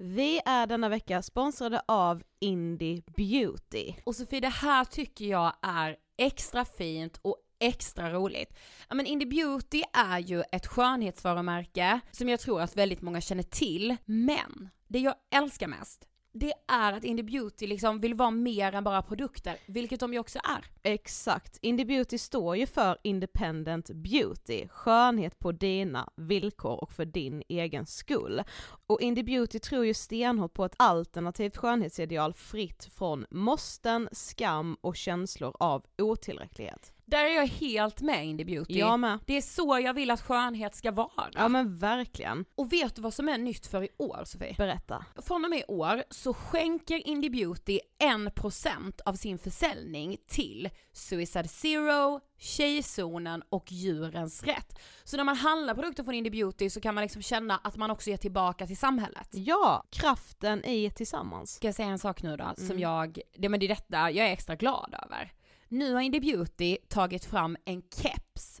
Vi är denna vecka sponsrade av Indie Beauty. Och Sofie, det här tycker jag är extra fint och extra roligt. Ja men Indie Beauty är ju ett skönhetsvarumärke som jag tror att väldigt många känner till, men det jag älskar mest det är att Indie Beauty liksom vill vara mer än bara produkter, vilket de ju också är. Exakt, Indie Beauty står ju för Independent Beauty, skönhet på dina villkor och för din egen skull. Och Indie Beauty tror ju stenhårt på ett alternativt skönhetsideal fritt från måsten, skam och känslor av otillräcklighet. Där är jag helt med Indie Beauty. Jag med. Det är så jag vill att skönhet ska vara. Ja men verkligen. Och vet du vad som är nytt för i år Sofie? Berätta. Från och med i år så skänker Indie Beauty 1% av sin försäljning till Suicide Zero, Tjejzonen och Djurens Rätt. Så när man handlar produkter från Indie Beauty så kan man liksom känna att man också ger tillbaka till samhället. Ja, kraften i tillsammans. Ska jag säga en sak nu då, som Mm. jag, det, men det är detta jag är extra glad över. Nu har Indie Beauty tagit fram en keps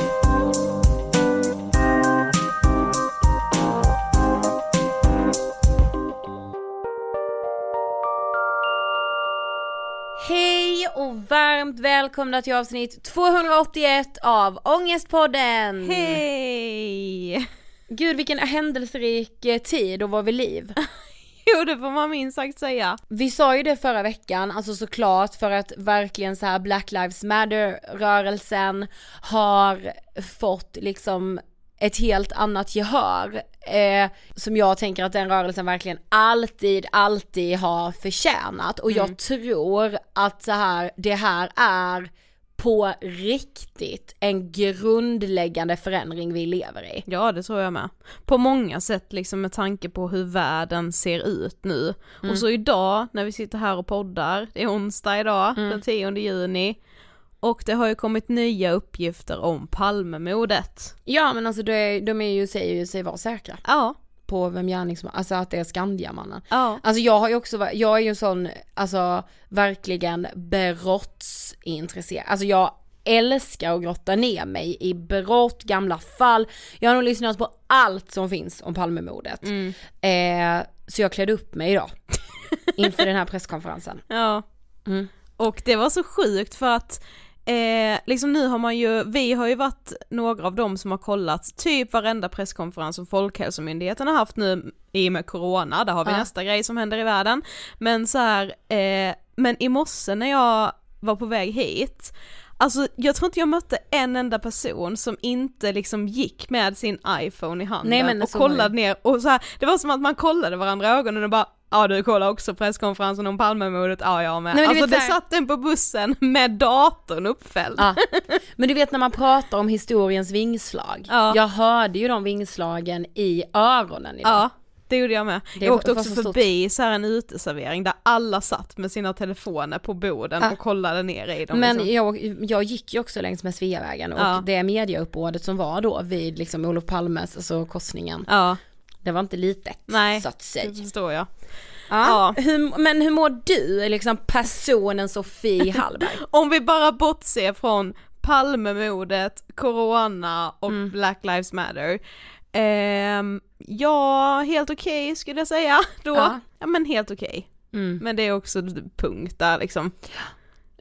och varmt välkomna till avsnitt 281 av Ångestpodden! Hej! Gud vilken händelserik eh, tid och var vid liv. Jo det får man minst sagt säga. Vi sa ju det förra veckan, alltså såklart för att verkligen så här Black Lives Matter rörelsen har fått liksom ett helt annat gehör eh, som jag tänker att den rörelsen verkligen alltid, alltid har förtjänat och jag tror att så här, det här är på riktigt en grundläggande förändring vi lever i. Ja det tror jag med. På många sätt liksom med tanke på hur världen ser ut nu. Och så idag när vi sitter här och poddar, det är onsdag idag, den 10 juni. Och det har ju kommit nya uppgifter om Palmemordet. Ja men alltså det, de är ju, säger ju sig vara säkra Ja. på vem gärningsman, alltså att det är Skandiamannen. Ja. Alltså jag har ju också, jag är ju en sån, alltså verkligen brottsintresserad, alltså jag älskar att grotta ner mig i brott, gamla fall. Jag har nog lyssnat på allt som finns om Palmemordet. Eh, så jag klädde upp mig idag. inför den här presskonferensen. Ja. Mm. Och det var så sjukt för att Eh, liksom nu har man ju, vi har ju varit några av dem som har kollat typ varenda presskonferens som Folkhälsomyndigheten har haft nu i och med corona, där har vi Ja. nästa grej som händer i världen. Men så här, eh, men i morse när jag var på väg hit, Alltså jag tror inte jag mötte en enda person som inte liksom gick med sin iPhone i handen Nej, men och kollade ner och så här, det var som att man kollade varandra i ögonen och bara Ja du kollar också presskonferensen om Palmemordet, ja jag med. Nej, alltså det här- satt en på bussen med datorn uppfälld. Ja. Men du vet när man pratar om historiens vingslag. Ja. Jag hörde ju de vingslagen i öronen idag. Ja, det gjorde jag med. Det jag åkte också så förbi så här en uteservering där alla satt med sina telefoner på borden Ja. och kollade ner i dem. Men liksom. jag, jag gick ju också längs med Sveavägen och Ja. det mediauppbådet som var då vid liksom Olof Palmes, alltså korsningen, Ja, det var inte litet nej, så att det säga. förstår jag. Ja. Hur, men hur mår du, liksom personen Sofie Hallberg? Om vi bara bortser från Palmemordet, Corona och Mm. Black Lives Matter. Ehm, ja, helt okej skulle jag säga då. Ja. Ja, men helt okej. Mm. Men det är också punkt där liksom.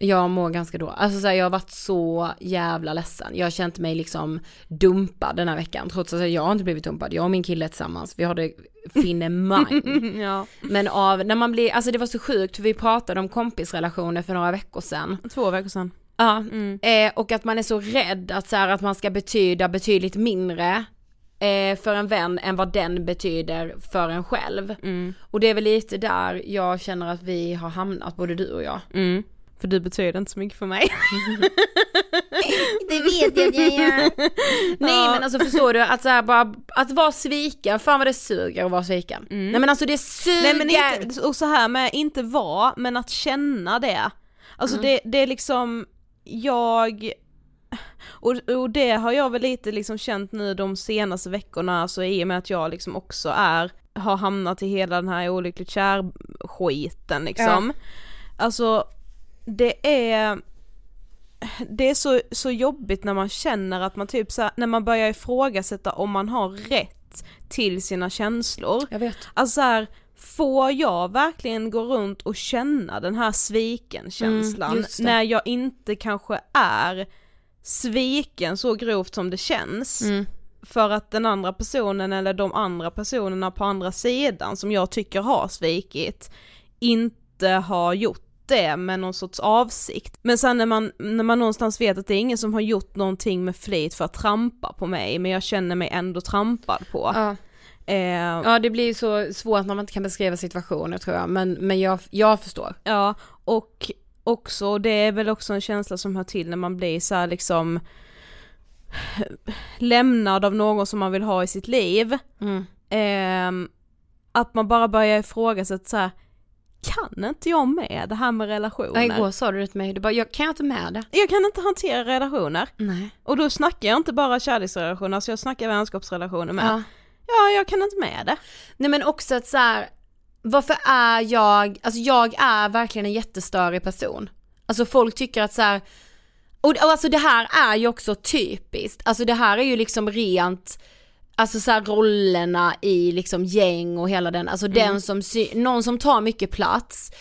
Jag mår ganska då, alltså så här, jag har varit så jävla ledsen. Jag har känt mig liksom dumpad den här veckan, trots att jag har inte blivit dumpad. Jag och min kille tillsammans, vi har det finemang. ja, Men av, när man blir, alltså det var så sjukt för vi pratade om kompisrelationer för några veckor sedan. två veckor sedan. Ja, Mm. eh, och att man är så rädd att så här, att man ska betyda betydligt mindre eh, för en vän än vad den betyder för en själv. Mm. Och det är väl lite där jag känner att vi har hamnat, både du och jag. Mm. För du betyder inte så mycket för mig. Det vet jag att jag gör. Nej men alltså förstår du att så här, bara, att vara sviken, fan vad det suger att vara sviken. Nej men alltså det suger. Nej men inte, och så här med, inte vara, men att känna det. Alltså Mm. det, det är liksom, jag, och, och det har jag väl lite liksom känt nu de senaste veckorna, alltså i och med att jag liksom också är, har hamnat i hela den här olyckligt kär skiten liksom. Alltså, det är, det är så, så jobbigt när man känner att man typ så här, när man börjar ifrågasätta om man har rätt till sina känslor. Jag vet. Alltså så här, får jag verkligen gå runt och känna den här sviken-känslan Mm, just det. när jag inte kanske är sviken så grovt som det känns Mm. för att den andra personen eller de andra personerna på andra sidan som jag tycker har svikit inte har gjort det med någon sorts avsikt. Men sen när man, när man någonstans vet att det är ingen som har gjort någonting med flit för att trampa på mig men jag känner mig ändå trampad på. Ja. Eh, ja det blir ju så svårt när man inte kan beskriva situationer tror jag, men, men jag, jag förstår. Ja, och också, det är väl också en känsla som hör till när man blir så liksom lämnad av någon som man vill ha i sitt liv. Mm. Eh, att man bara börjar ifrågasätta så här, kan inte jag med det här med relationer? Ja, igår sa du det till mig, du bara, jag kan inte med det. Jag kan inte hantera relationer. Nej. Och då snackar jag inte bara kärleksrelationer, alltså jag snackar vänskapsrelationer med. Ja. Ja, jag kan inte med det. Nej men också att så här, varför är jag, alltså jag är verkligen en jättestörig person. Alltså folk tycker att så här, och, och alltså det här är ju också typiskt, alltså det här är ju liksom rent, alltså så här rollerna i liksom gäng och hela den, alltså den som, någon som tar mycket plats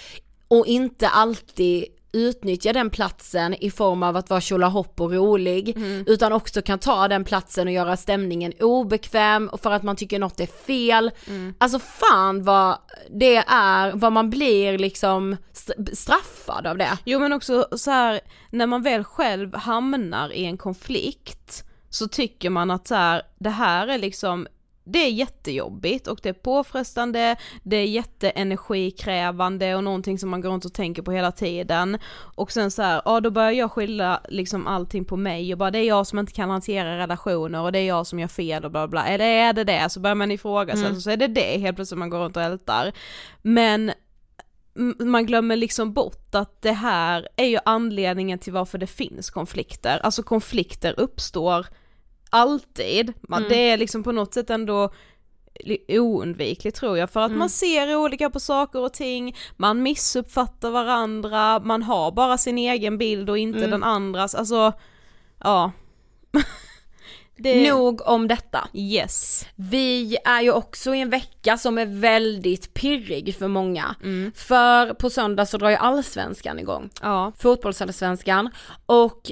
och inte alltid utnyttja den platsen i form av att vara tjolahopp och rolig, utan också kan ta den platsen och göra stämningen obekväm och för att man tycker något är fel. Alltså fan vad det är, vad man blir liksom st- straffad av det. Jo men också så här, när man väl själv hamnar i en konflikt så tycker man att så här, det här är liksom det är jättejobbigt och det är påfrestande, det är jätteenergikrävande och någonting som man går runt och tänker på hela tiden. Och sen så här, ja då börjar jag skylla liksom allting på mig och bara det är jag som inte kan hantera relationer och det är jag som gör fel och bla bla, eller är det det? Så börjar man ifrågasätta Mm. så är det det helt plötsligt man går runt och ältar. Men man glömmer liksom bort att det här är ju anledningen till varför det finns konflikter. Alltså konflikter uppstår alltid. Man, Mm. Det är liksom på något sätt ändå li- oundvikligt tror jag för att Mm. man ser olika på saker och ting, man missuppfattar varandra, man har bara sin egen bild och inte Mm. den andras, alltså ja. det... Nog om detta. Yes. Vi är ju också i en vecka som är väldigt pirrig för många. Mm. För på söndag så drar ju allsvenskan igång. Ja. fotbollsallsvenskan och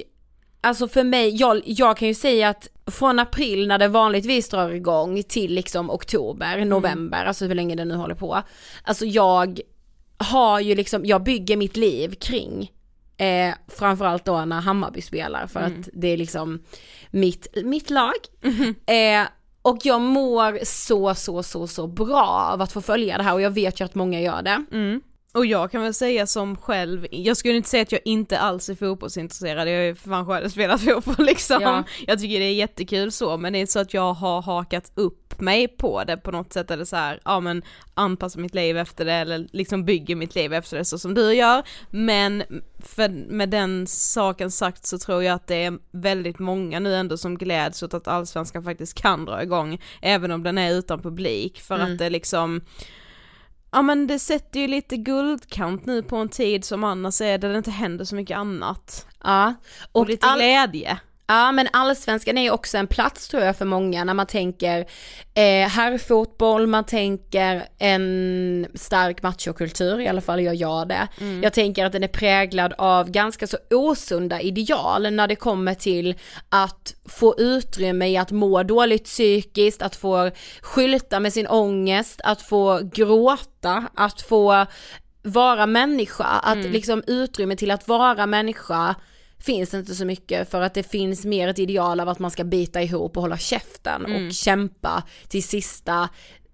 alltså för mig, jag, jag kan ju säga att från april när det vanligtvis drar igång till liksom oktober, november, alltså hur länge det nu håller på. Alltså jag har ju liksom, jag bygger mitt liv kring eh, framförallt då när Hammarby spelar för att det är liksom mitt, mitt lag. Eh, och jag mår så, så, så, så bra av att få följa det här och jag vet ju att många gör det. Mm. Och jag kan väl säga som själv, jag skulle inte säga att jag inte alls är fotbollsintresserad, jag har ju för fan själv spelat fotboll liksom. Ja. Jag tycker det är jättekul så, men det är så att jag har hakat upp mig på det på något sätt eller så här, ja men anpassa mitt liv efter det eller liksom bygger mitt liv efter det så som du gör. Men för, med den saken sagt så tror jag att det är väldigt många nu ändå som gläds åt att allsvenskan faktiskt kan dra igång, även om den är utan publik, för Mm. att det liksom Ja men det sätter ju lite guldkant nu på en tid som annars är där det inte händer så mycket annat. Ja. Och, lite all- glädje. Ja men allsvenskan är ju också en plats tror jag för många när man tänker eh, herrfotboll, man tänker en stark machokultur, i alla fall gör jag det. Jag tänker att den är präglad av ganska så osunda ideal när det kommer till att få utrymme i att må dåligt psykiskt, att få skylta med sin ångest, att få gråta, att få vara människa, att liksom utrymme till att vara människa finns inte så mycket för att det finns mer ett ideal av att man ska bita ihop och hålla käften och kämpa till sista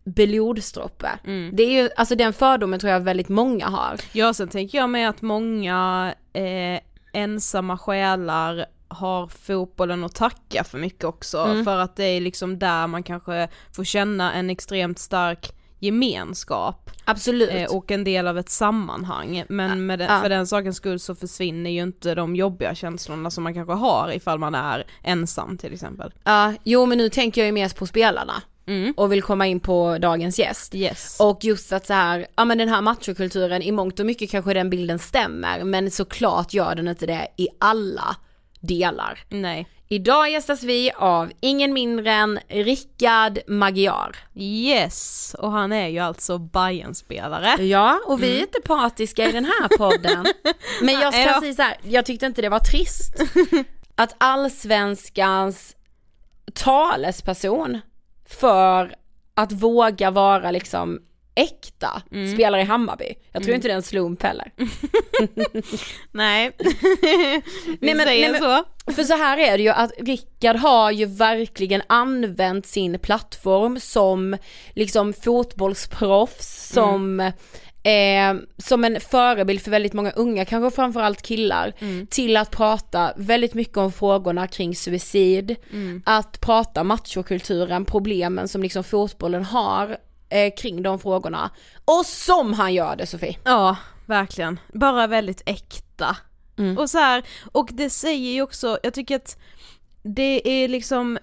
blodsdroppe. Det är ju, alltså den fördomen tror jag väldigt många har. Ja sen tänker jag med att många eh, ensamma själar har fotbollen att tacka för mycket också, för att det är liksom där man kanske får känna en extremt stark gemenskap Absolut. eh, och en del av ett sammanhang. Men med den, ja. för den sakens skull så försvinner ju inte de jobbiga känslorna som man kanske har ifall man är ensam till exempel. Ja, jo men nu tänker jag ju mest på spelarna Mm. och vill komma in på dagens gäst. Yes. Och just att så här, ja men den här machokulturen, i mångt och mycket kanske den bilden stämmer, men såklart gör den inte det i alla delar. Nej. Idag gästas vi av ingen mindre än Rickard Magyar. Yes, och han är ju alltså Bayern-spelare. Ja, och vi är inte partiska i den här podden. Men jag ska säga så här, jag tyckte inte det var trist att allsvenskans talesperson för att våga vara liksom äkta spelar i Hammarby. Jag tror inte det är en slump heller. Nej, Nej, men- nej, men- så. För så här är det ju att Rickard har ju verkligen använt sin plattform som liksom fotbollsproffs, som eh, som en förebild för väldigt många unga, kanske framförallt killar, Mm. till att prata väldigt mycket om frågorna kring suicid, Mm. att prata machokulturen, problemen som liksom fotbollen har eh, kring de frågorna. Och som han gör det Sofie! Ja, verkligen. Bara väldigt äkta. Mm. Och så här, och det säger ju också, jag tycker att det är liksom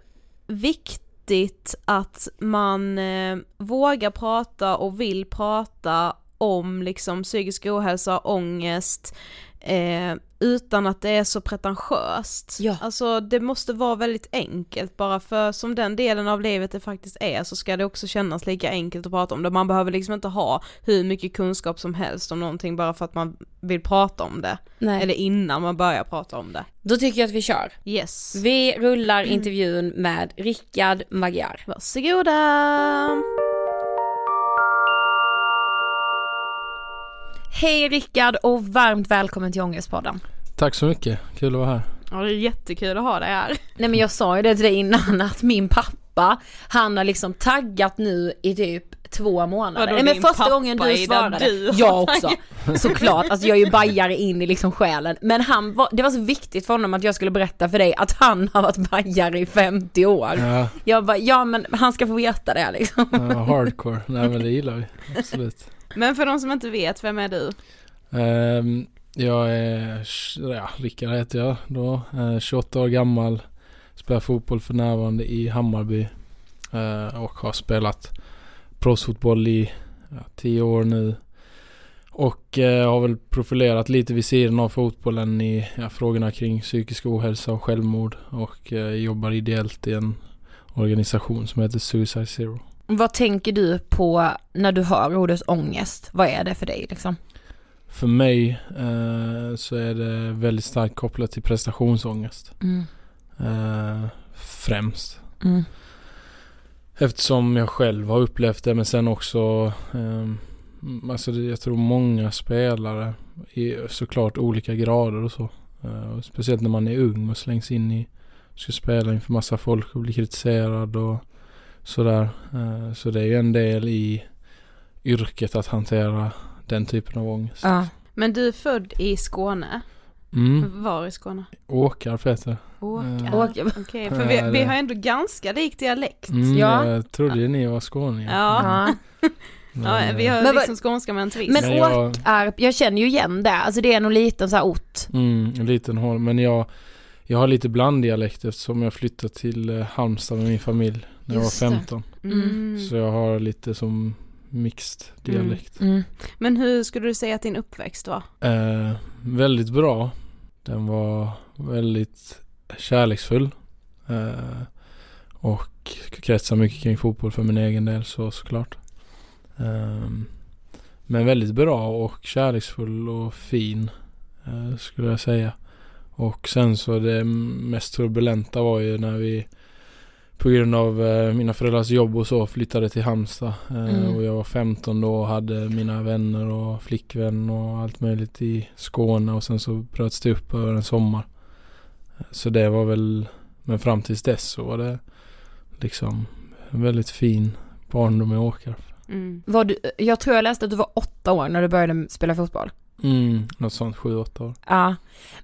viktigt att man eh, vågar prata och vill prata om liksom psykisk ohälsa, ångest, eh, utan att det är så pretentiöst. Ja. Alltså det måste vara väldigt enkelt bara för som den delen av livet det faktiskt är så ska det också kännas lika enkelt att prata om det. Man behöver liksom inte ha hur mycket kunskap som helst om någonting bara för att man vill prata om det. Nej. Eller innan man börjar prata om det. Då tycker jag att vi kör. Yes. Vi rullar intervjun med Rickard Magyar. Varsågoda! Hej Rickard och varmt välkommen till Ångestpodden. Tack så mycket, kul att vara här. Ja det är jättekul att ha dig här. Nej men jag sa ju det till dig innan att min pappa, han har liksom taggat nu i typ två månader. Vadå, Nej men första gången du svarade. du jag också. Såklart, alltså jag är ju bajare in i liksom själen. Men han var, det var så viktigt för honom att jag skulle berätta för dig att han har varit bajare i 50 år. Ja, Jag bara, ja men han ska få veta det liksom. ja, hardcore, nej men det gillar vi, absolut. Men för de som inte vet, vem är du? Um, jag är, ja, Rickard heter jag då, ehm, Uh, 28 år gammal, spelar fotboll för närvarande i Hammarby Uh, och har spelat proffsfotboll i ja, 10 år nu. Och eh, har väl profilerat lite vid sidan av fotbollen i ja, frågorna kring psykisk ohälsa och självmord och eh, jobbar ideellt i en organisation som heter Suicide Zero. Vad tänker du på när du hör ordet ångest? Vad är det för dig liksom? För mig eh, så är det väldigt starkt kopplat till prestationsångest. Mm. Eh, främst. Mm. Eftersom jag själv har upplevt det men sen också eh, Alltså det, jag tror många spelare i såklart olika grader och så. Eh, och speciellt när man är ung och slängs in i Ska spela inför massa folk och bli kritiserad och sådär. Eh, så det är ju en del i yrket att hantera den typen av ångest. Ja. Men du är född i Skåne. Mm. Var i Skåne? Åkarp heter det. Åka. Okej, för vi, Ja, vi har ändå ganska lik dialekt. Mm, Ja. Jag trodde ni var skåningar. Ja. Ja. Men, Ja, vi eh, har Men liksom skånska med en twist. Men Men jag- Åkarp, jag känner ju igen det, alltså det är nog liten så här ort. Mm, en liten håll. Men jag, jag har lite blanddialekt eftersom jag flyttade till eh, Halmstad med min familj när jag var 15. mm. Så jag har lite som mixed dialekt. Mm. Men hur skulle du säga att din uppväxt var? Eh, väldigt bra. Den var väldigt kärleksfull. Eh, och kretsar mycket kring fotboll för min egen del så såklart. Ehm, men väldigt bra och kärleksfull och fin eh, skulle jag säga. Och sen så det mest turbulenta var ju när vi på grund av eh, mina föräldrars jobb och så flyttade till Halmstad. Eh, Mm. Och jag var 15 då och hade mina vänner och flickvän och allt möjligt i Skåne och sen så bröts det upp över en sommar. Så det var väl, men fram tills dess så var det liksom en väldigt fin barndom i Åkarp. Mm. Var du, jag tror jag läste att du var åtta år när du började spela fotboll. Mm, något sånt, sju, åtta år. Ja.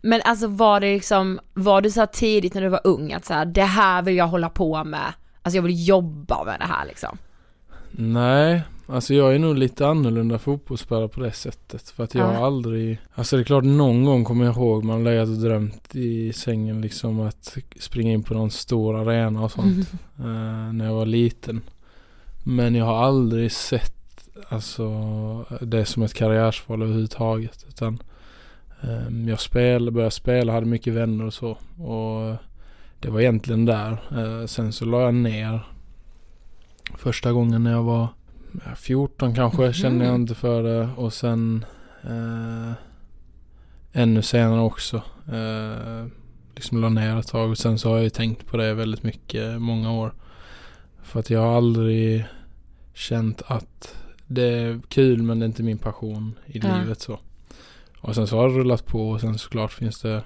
Men alltså var det liksom, var du så här tidigt när du var ung att så här, det här vill jag hålla på med, alltså jag vill jobba med det här liksom? Nej, alltså jag är nog lite annorlunda fotbollsspelare på det sättet. För att jag Ja. har aldrig, alltså det är klart någon gång kommer jag ihåg man legat och drömt i sängen liksom att springa in på någon stor arena och sånt. eh, när jag var liten. Men jag har aldrig sett alltså det som ett karriärsval överhuvudtaget. Utan eh, jag spelade, började spela, hade mycket vänner och så. Och det var egentligen där. Eh, sen så la jag ner första gången när jag var ja, 14 kanske Mhm. kände jag inte för det. Och sen eh, ännu senare också. Eh, liksom la ner ett tag och sen så har jag ju tänkt på det väldigt mycket, många år. För att jag har aldrig känt att det är kul men det är inte min passion i Ja. livet så. Och sen så har det rullat på och sen såklart finns det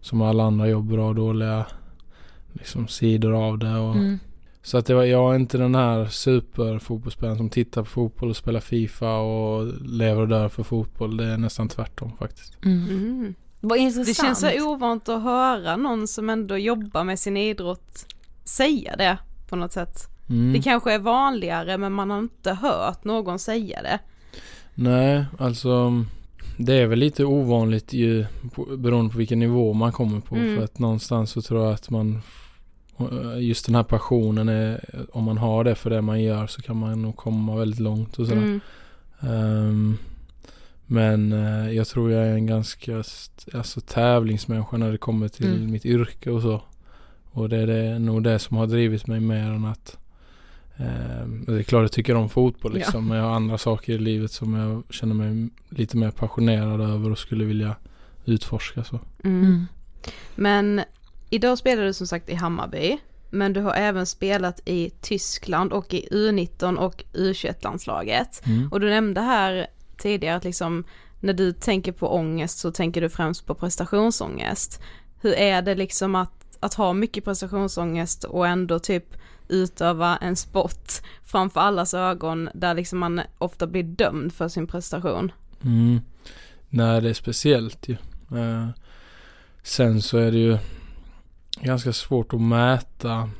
som alla andra jobb bra och dåliga liksom sidor av det och Mm. Så att det var, jag är inte den här superfotbollsspelaren som tittar på fotboll och spelar Fifa och lever och dör för fotboll. Det är nästan tvärtom faktiskt. Mm. Vad intressant. Det känns så ovant att höra någon som ändå jobbar med sin idrott säga det på något sätt. Mm. Det kanske är vanligare men man har inte hört någon säga det. Nej, alltså det är väl lite ovanligt ju beroende på vilken nivå man kommer på. Mm. För att någonstans så tror jag att man just den här passionen är, om man har det för det man gör så kan man nog komma väldigt långt och sådär. Mm. Ehm, men eh, jag tror jag är en ganska alltså, tävlingsmänniska när det kommer till Mm. mitt yrke och så. Och det är det, nog det som har drivit mig mer än att det är klart jag tycker om fotboll Ja. liksom. Men jag har andra saker i livet som jag känner mig lite mer passionerad över och skulle vilja utforska så. Mm. Men idag spelar du som sagt i Hammarby. Men du har även spelat i Tyskland och i U19 och U21-landslaget. Mm. Och du nämnde här tidigare att liksom när du tänker på ångest så tänker du främst på prestationsångest. Hur är det liksom att, att ha mycket prestationsångest och ändå typ utöva en sport framför allas ögon där liksom man ofta blir dömd för sin prestation? Mm. Nej, det är speciellt ju. Eh, sen så är det ju ganska svårt att mäta.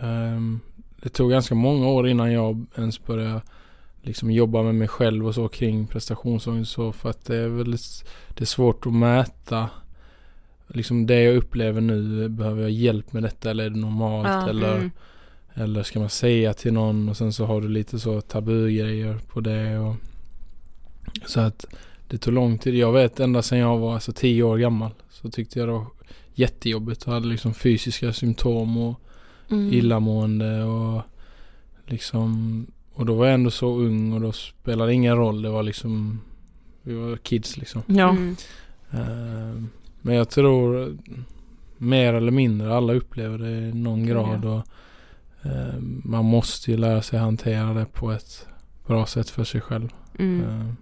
Ehm, det tog ganska många år innan jag ens började liksom jobba med mig själv och så kring prestationsångest så för att det är väldigt det är svårt att mäta liksom det jag upplever nu behöver jag hjälp med detta eller är det normalt Ja, eller mm. Eller ska man säga till någon och sen så har du lite så tabugrejer på det och så att det tog lång tid. Jag vet ända sedan jag var alltså tio år gammal så tyckte jag det var jättejobbigt och hade liksom fysiska symptom och Mm. illamående och liksom och då var jag ändå så ung och då spelade det ingen roll. Det var liksom vi var kids liksom. Ja. Mm. Ehm, Men jag tror mer eller mindre alla upplever det i någon grad och ehm, man måste ju lära sig hantera det på ett bra sätt för sig själv. Mm. Ehm,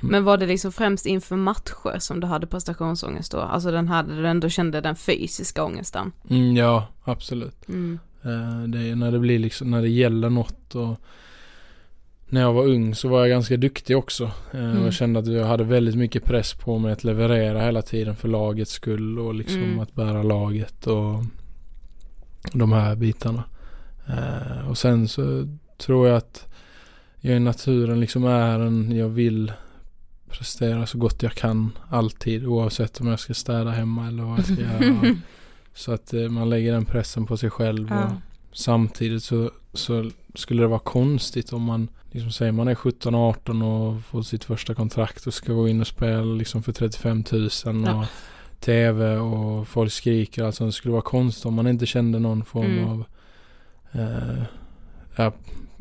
Men var det liksom främst inför matcher som du hade prestationsångest då? Alltså den hade du ändå kände den fysiska ångesten? Mm, ja, absolut. Mm. Eh, det är när det blir liksom, när det gäller något och när jag var ung så var jag ganska duktig också. Eh, Mm. Jag kände att jag hade väldigt mycket press på mig att leverera hela tiden för lagets skull och liksom Mm. att bära laget och de här bitarna. Eh, och sen så tror jag att jag i naturen liksom är en, jag vill prestera så gott jag kan alltid oavsett om jag ska städa hemma eller vad jag ska göra. Så att eh, man lägger den pressen på sig själv. Ja. Och samtidigt så, så skulle det vara konstigt om man liksom säger man är 17-18 och får sitt första kontrakt och ska gå in och spela liksom för 35 000 och Ja. Tv och folk skriker. Alltså det skulle vara konstigt om man inte kände någon form Mm. av eh, ja,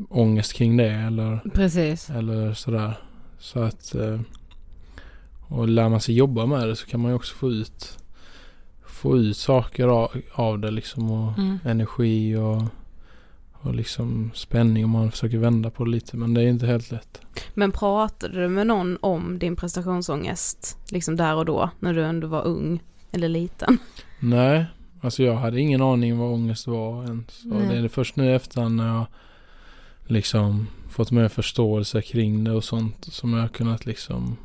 ångest kring det eller, Precis. eller sådär. Så att eh, och lär man sig jobba med det så kan man ju också få ut få ut saker av, av det liksom och Mm. energi och, och liksom spänning om man försöker vända på det lite men det är inte helt lätt. Men pratade du med någon om din prestationsångest liksom där och då när du ändå var ung eller liten? Nej, alltså jag hade ingen aning vad ångest var ens. Och det är det först nu efter när jag liksom fått mer förståelse kring det och sånt som jag kunnat liksom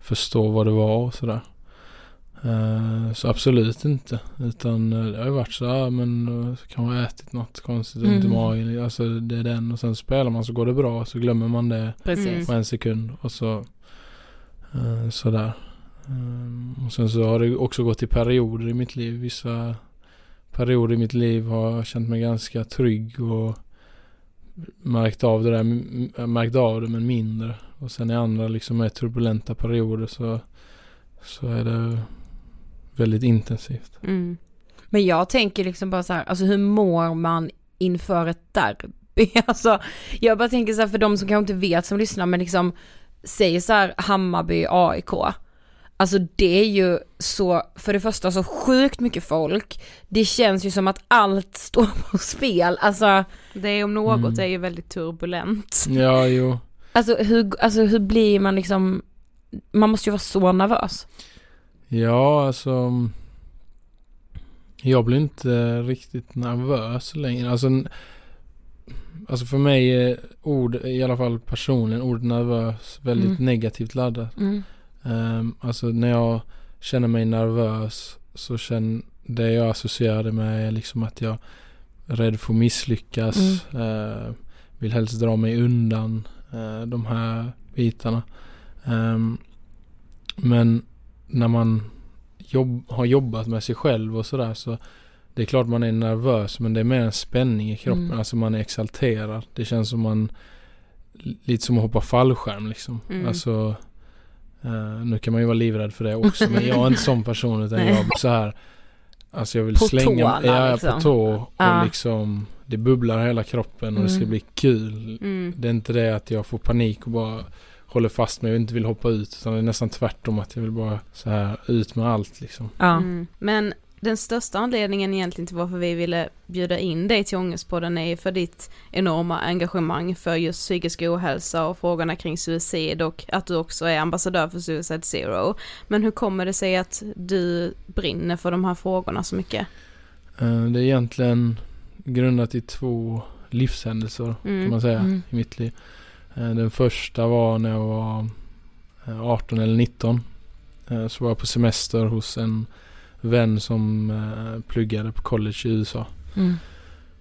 förstå vad det var och sådär. Eh, så absolut inte. Utan eh, det har ju varit så, ja men eh, kan man ha ätit något konstigt, ont i Mm. magen. Alltså det är den och sen spelar man så går det bra så glömmer man det Precis. på en sekund och så sådär. Eh, och sen så har det också gått i perioder i mitt liv. Vissa perioder i mitt liv har jag känt mig ganska trygg och märkt av det där, märkt av det men mindre. Och sen i andra liksom mer turbulenta perioder så, så är det väldigt intensivt. Mm. Men jag tänker liksom bara så här, alltså hur mår man inför ett derby? Alltså, jag bara tänker så här för de som kanske inte vet som lyssnar, men liksom säger så här Hammarby, AIK. Alltså det är ju så, för det första så sjukt mycket folk. Det känns ju som att allt står på spel. Alltså, Det är om något Mm. är ju väldigt turbulent. Ja, jo. alltså, hur, alltså hur blir man liksom, man måste ju vara så nervös. Ja, alltså. Jag blir inte riktigt nervös längre. Alltså, alltså för mig är ord, i alla fall personligen, ordet nervös väldigt Mm. negativt laddat. Mm. Um, alltså när jag känner mig nervös så känner det jag associerar det med är liksom att jag är rädd för att misslyckas. eh, vill helst dra mig undan eh, de här bitarna. Ehm, men när man jobb, har jobbat med sig själv och sådär så det är klart man är nervös men det är mer en spänning i kroppen. Mm. Alltså man är exalterad. Det känns som man lite som att hoppa fallskärm liksom. Mm. Alltså eh, nu kan man ju vara livrädd för det också men jag är inte sån person utan jag är så här Alltså jag vill På slänga tårna, ja, liksom. på tå och Ja. liksom Det bubblar hela kroppen och det ska Mm. bli kul. Mm. Det är inte det att jag får panik och bara håller fast mig och inte vill hoppa ut utan det är nästan tvärtom att jag vill bara så här ut med allt liksom. Ja. Mm. Men den största anledningen egentligen till varför vi ville bjuda in dig till Ångestpodden är för ditt enorma engagemang för just psykisk ohälsa och frågorna kring suicid och att du också är ambassadör för Suicide Zero. Men hur kommer det sig att du brinner för de här frågorna så mycket? Eh, Det är egentligen grundat i två livshändelser Mm. kan man säga Mm. i mitt liv. Eh, Den första var när jag var eh, 18 eller 19. Eh, Så var jag på semester hos en vän som eh, pluggade på college i USA. Mm.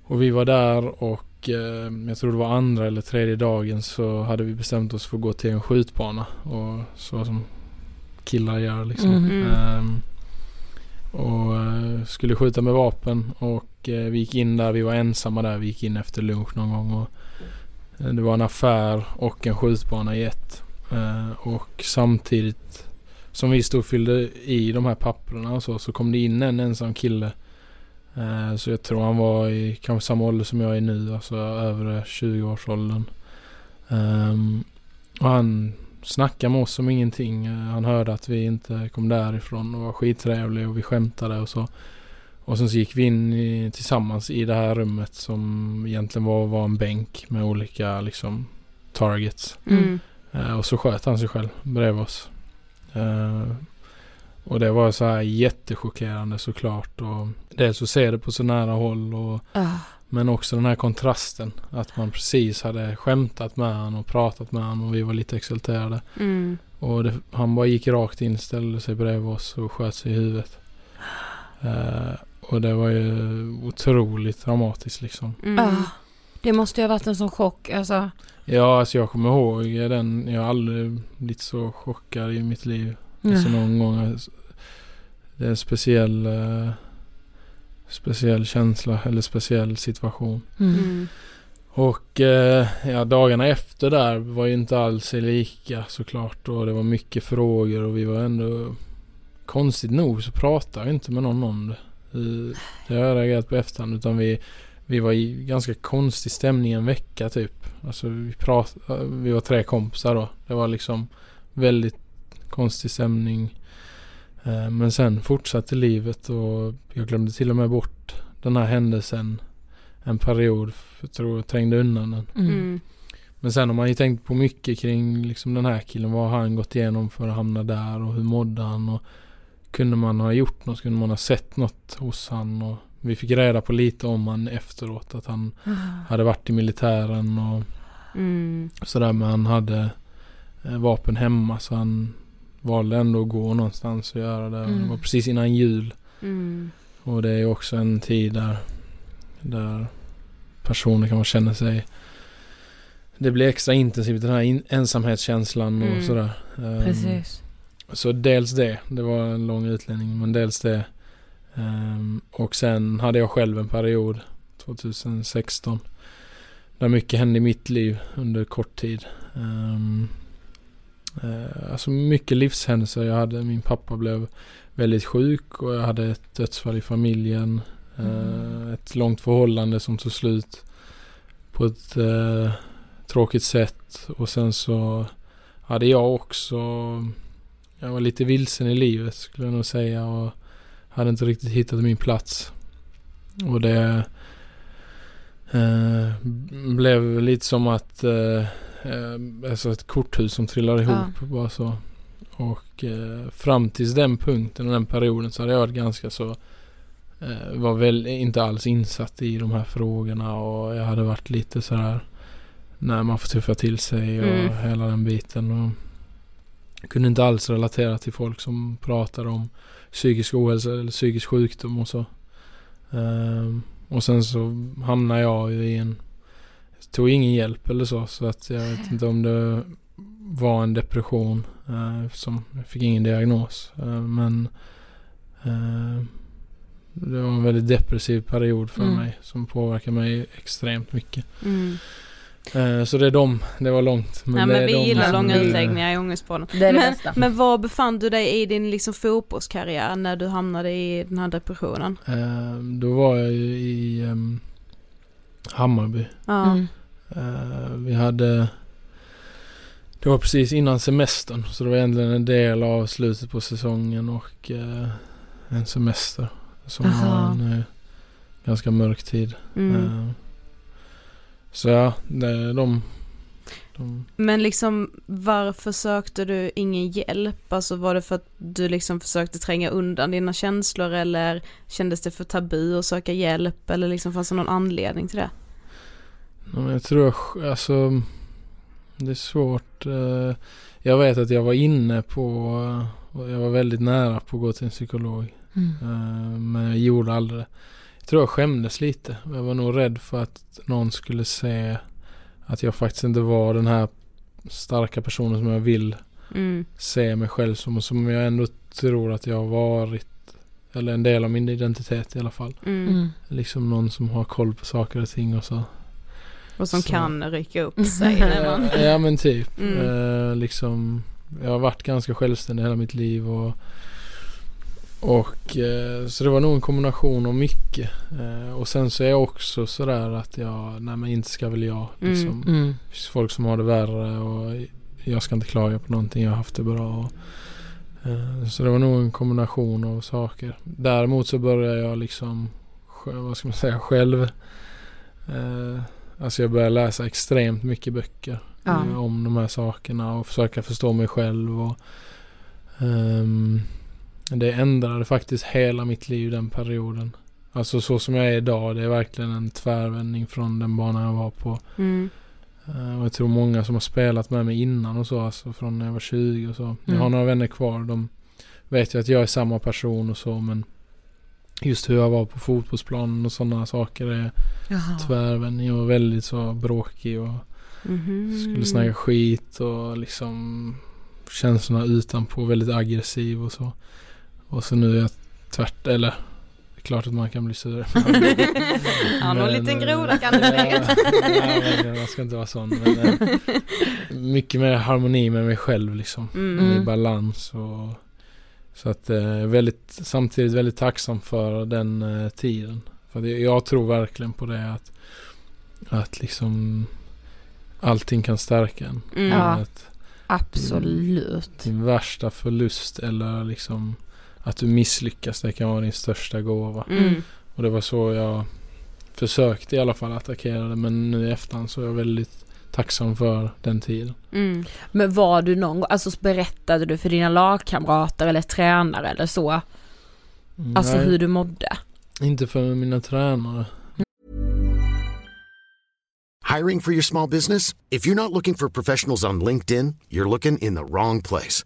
Och vi var där och eh, jag tror det var andra eller tredje dagen så hade vi bestämt oss för att gå till en skjutbana. Och så som killar gör liksom. Mm. Ehm, och eh, skulle skjuta med vapen och eh, vi gick in där, vi var ensamma där, vi gick in efter lunch någon gång. Och, eh, Eh, det var en affär och en skjutbana i ett. Eh, och samtidigt som vi stod och fyllde i de här papperna och så, så kom det in en ensam kille. Eh, så jag tror han var i kanske samma ålder som jag är nu, alltså övre 20-årsåldern. Ehm, och han snackade med oss som ingenting. Han hörde att vi inte kom därifrån och var skittrevlig och vi skämtade och så. Och sen så gick vi in i, tillsammans i det här rummet som egentligen var, var en bänk med olika liksom targets. Mm. Eh, och så sköt han sig själv bredvid oss. Eh, och det var så här jättechockerande såklart. Och dels att se det på så nära håll och Ah. men också den här kontrasten. Att man precis hade skämtat med honom och pratat med honom och vi var lite exalterade. Mm. Och det, han bara gick rakt in, ställde sig bredvid oss och sköt sig i huvudet. Eh, och det var ju otroligt dramatiskt liksom. Mm. Ah. Det måste ju ha varit en sån chock. Alltså. Ja, alltså jag kommer ihåg den. Jag har aldrig blivit så chockad i mitt liv. Alltså någon gång. alltså, Det är en speciell, eh, speciell känsla eller speciell situation. Mm. Mm. Och eh, ja, dagarna efter där var ju inte alls lika såklart. Och det var mycket frågor och vi var ändå konstigt nog så pratade vi inte med någon om det. Eh, Det har jag reagerat på efterhand. Utan vi, vi var i ganska konstig stämning en vecka typ. Alltså vi pratade, vi var tre kompisar då. Det var liksom väldigt konstig stämning. Eh, Men sen fortsatte livet och jag glömde till och med bort den här händelsen en period. För jag tror jag trängde undan den. Mm. Mm. Men sen har man ju tänkt på mycket kring liksom den här killen. Vad har han gått igenom för att hamna där och hur mådde han? Och kunde man ha gjort något? Kunde man ha sett något hos han? Och vi fick reda på lite om han efteråt. Att han Ah. hade varit i militären och Mm. sådär. Men han hade eh, vapen hemma så han valde ändå att gå någonstans och göra det. Mm. Det var precis innan jul. Mm. Och det är också en tid där, där personer kan man känna sig det blir extra intensivt den här ensamhetskänslan och Mm. sådär. Ehm, Precis. Så dels det, det var en lång utlänning men dels det. Um, och sen hade jag själv en period 2016 där mycket hände i mitt liv under kort tid. Um, alltså mycket livshändelser. Jag hade, min pappa blev väldigt sjuk och jag hade ett dödsfall i familjen. Eh, ett långt förhållande som tog slut på ett uh, tråkigt sätt. Och sen så hade jag också jag var lite vilsen i livet skulle jag nog säga och hade inte riktigt hittat min plats. Och det eh, blev lite som att eh, eh, alltså ett korthus som trillar ihop bara så. Och eh, fram tills den punkten och den perioden så hade jag varit ganska så eh, var väl inte alls insatt i de här frågorna och jag hade varit lite sådär när man får tuffa till sig och Mm. hela den biten. Och jag kunde inte alls relatera till folk som pratar om psykisk ohälsa eller psykisk sjukdom och så. Ehm, och sen så hamnade jag ju i en tog ingen hjälp eller så så att jag vet inte om det var en depression eh, eftersom jag fick ingen diagnos. Eh, men eh, det var en väldigt depressiv period för Mm. mig som påverkade mig extremt mycket. Mm. Eh, så det är de, det var långt. Nej det men vi de gillar långa är- utläggningar i Ångestpodden. Det är det men, bästa. men var befann du dig i din liksom fotbollskarriär när du hamnade i den här depressionen? Eh, då var jag ju i ehm, Hammarby. Mm. Eh, vi hade Det var precis innan semestern så det var egentligen en del av slutet på säsongen och en semester. Som Aha. var en ganska mörk tid. Mm. Så ja, de, de Men liksom varför sökte du ingen hjälp? Alltså var det för att du liksom försökte tränga undan dina känslor eller kändes det för tabu att söka hjälp eller liksom fanns det någon anledning till det? Ja, jag tror, jag- alltså det är svårt. eh, Jag vet att jag var inne på, eh, jag var väldigt nära på att gå till en psykolog. Mm. Eh, Men jag gjorde aldrig det. Jag tror jag skämdes lite. Jag var nog rädd för att någon skulle se att jag faktiskt inte var den här starka personen som jag vill Mm. se mig själv som. Och som jag ändå tror att jag har varit. Eller en del av min identitet i alla fall. Mm. Mm. Liksom någon som har koll på saker och ting och så. Och som Så. kan rycka upp sig. Ja, ja men typ. Mm. Eh, liksom, jag har varit ganska självständig hela mitt liv och och eh, så det var nog en kombination av mycket. Eh, och sen så är jag också sådär att jag, nej men inte ska väl jag. Mm. Liksom. Mm. Det finns folk som har det värre och jag ska inte klaga på någonting. Jag har haft det bra. Och, eh, så det var nog en kombination av saker. Däremot så började jag liksom, vad ska man säga, själv. Eh, alltså jag började läsa extremt mycket böcker Ja. eh, om de här sakerna och försöka förstå mig själv. Och, ehm, det ändrade faktiskt hela mitt liv den perioden. Alltså så som jag är idag, det är verkligen en tvärvändning från den banan jag var på. Mm. Eh, Och jag tror många som har spelat med mig innan och så, alltså från när jag var 20 och så. Jag har Mm. några vänner kvar, de vet ju att jag är samma person och så men just hur jag var på fotbollsplanen och sådana saker är Jaha. tvärvändning. Jag var väldigt så bråkig och Mhm. skulle snacka skit och liksom känslorna utanpå väldigt aggressiv och så. Och så nu är jag tvärt, eller det är klart att man kan bli sur. Ja, någon liten eh, groda kan du lägga. ja, Jag ska inte vara sån. Men, eh, mycket mer harmoni med mig själv liksom. Mm. I balans och så att eh, väldigt, samtidigt väldigt tacksam för den eh, tiden. För det, jag tror verkligen på det att, att liksom allting kan stärka en. Mm. Ja. Att Absolut. din värsta förlust eller liksom att du misslyckas, det kan vara din största gåva. Mm. Och det var så jag försökte i alla fall attackera det. Men nu i efterhand så är jag väldigt tacksam för den tiden. Mm. Men var du någon gång, alltså berättade du för dina lagkamrater eller tränare eller så? Alltså Nej, hur du mådde? Inte för mina tränare. Hiring for your small business? If you're not looking for professionals on LinkedIn, you're looking in the wrong place.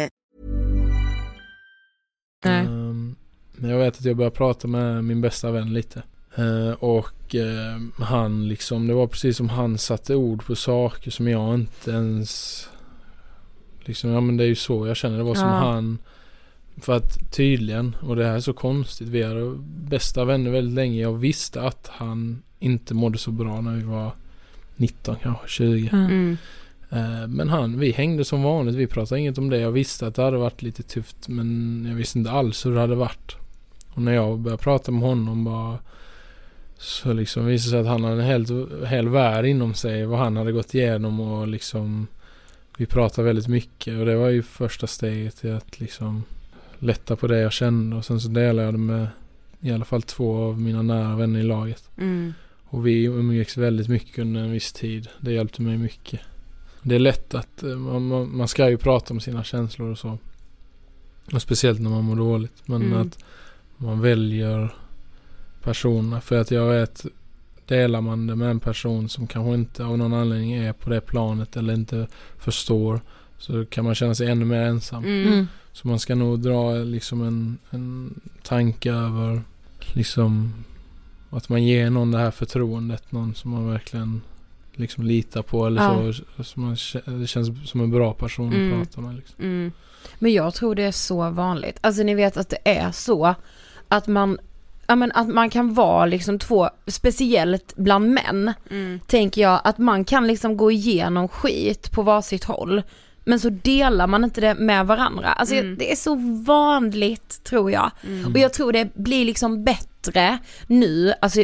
Nej. Ehm, Men jag vet att jag började prata med min bästa vän lite. Eh, och eh, han liksom, det var precis som han satte ord på saker som jag inte ens... Liksom, ja men det är ju så jag känner. Det var som Ja. han... För att tydligen, och det här är så konstigt, vi är bästa vänner väldigt länge. Jag visste att han inte mådde så bra när vi var 19, kanske 20. Mm. Eh, Men han, vi hängde som vanligt. Vi pratade inget om det. Jag visste att det hade varit lite tufft men jag visste inte alls hur det hade varit. Och när jag började prata med honom bara så liksom visade det sig att han hade en hel, hel värld inom sig. Vad han hade gått igenom och liksom vi pratade väldigt mycket och det var ju första steget till att liksom lätta på det jag kände och sen så delade jag det med i alla fall två av mina nära vänner i laget. Mm. Och vi umgicks väldigt mycket under en viss tid. Det hjälpte mig mycket. Det är lätt att eh, man, man, man ska ju prata om sina känslor och så. Och speciellt när man mår dåligt. Men Mm. att man väljer personerna. För att jag vet, delar man det med en person som kanske inte av någon anledning är på det planet eller inte förstår. Så kan man känna sig ännu mer ensam. Mm. Så man ska nog dra liksom en, en tanke över liksom att man ger någon det här förtroendet. Någon som man verkligen liksom litar på eller Ja. så. Man, det känns som en bra person Mm. att prata med. Liksom. Mm. Men jag tror det är så vanligt. Alltså ni vet att det är så att man, ja men att man kan vara liksom två, speciellt bland män, Mm. tänker jag att man kan liksom gå igenom skit på varsitt håll. Men så delar man inte det med varandra. Alltså Mm. det är så vanligt tror jag. Mm. Och jag tror det blir liksom bättre nu, alltså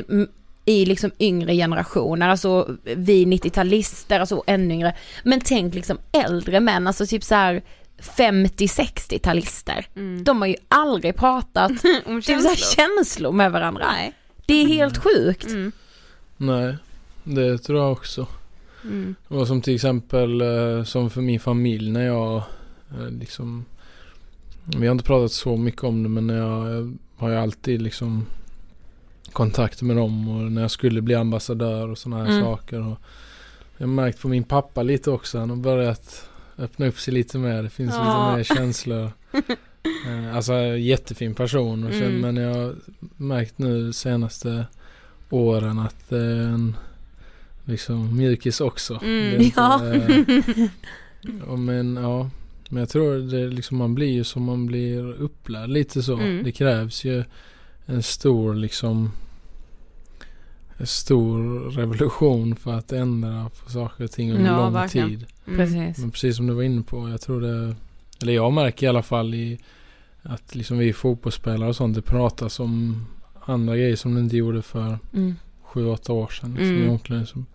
i liksom yngre generationer, alltså vi 90-talister, alltså ännu yngre. Men tänk liksom äldre män, alltså typ så här 50-60-talister. Mm. De har ju aldrig pratat Om typ så här känslor. med varandra. Nej. Det är helt sjukt. Mm. Nej, det tror jag också. Mm. Var som till exempel eh, som för min familj när jag eh, liksom Vi har inte pratat så mycket om det men när jag, jag har ju alltid liksom kontakt med dem och när jag skulle bli ambassadör och sådana här Mm. saker. Och jag har märkt på min pappa lite också. Han har börjat öppna upp sig lite mer. Det finns Ja. lite mer känslor. Eh, Alltså jättefin person. Och Mm. Men jag har märkt nu senaste åren att det är en liksom mjukis också. Mm. Inte, Ja. eh, ja, men ja. Men jag tror det liksom man blir ju som man blir upplärd lite så. Mm. Det krävs ju en stor liksom stor revolution för att ändra på saker och ting under Ja, lång verkligen. tid. Mm. Precis. Men precis som du var inne på, jag tror det, eller jag märker i alla fall i att liksom vi fotbollsspelare och sånt, det pratas om andra grejer som det inte gjorde för Mm. sju, åtta år sedan. Liksom, Mm. i omklädningsrum.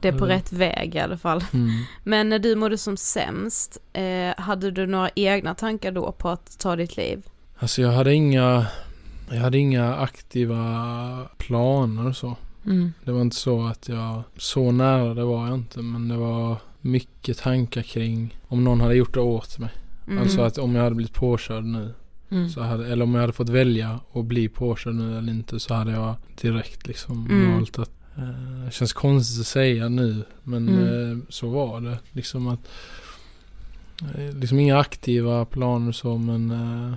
Det är på rätt väg i alla fall. Mm. Men när du mådde som sämst, eh, hade du några egna tankar då på att ta ditt liv? Alltså jag hade inga, jag hade inga aktiva planer och så. Mm. Det var inte så att jag, så nära det var jag inte, men det var mycket tankar kring om någon hade gjort det åt mig. Mm. Alltså att om jag hade blivit påkörd nu, Mm. så hade, eller om jag hade fått välja att bli påkörd nu eller inte, så hade jag direkt liksom Mm. valt att eh, det känns konstigt att säga nu, men Mm. eh, så var det. Liksom att eh, Liksom inga aktiva planer så, men eh,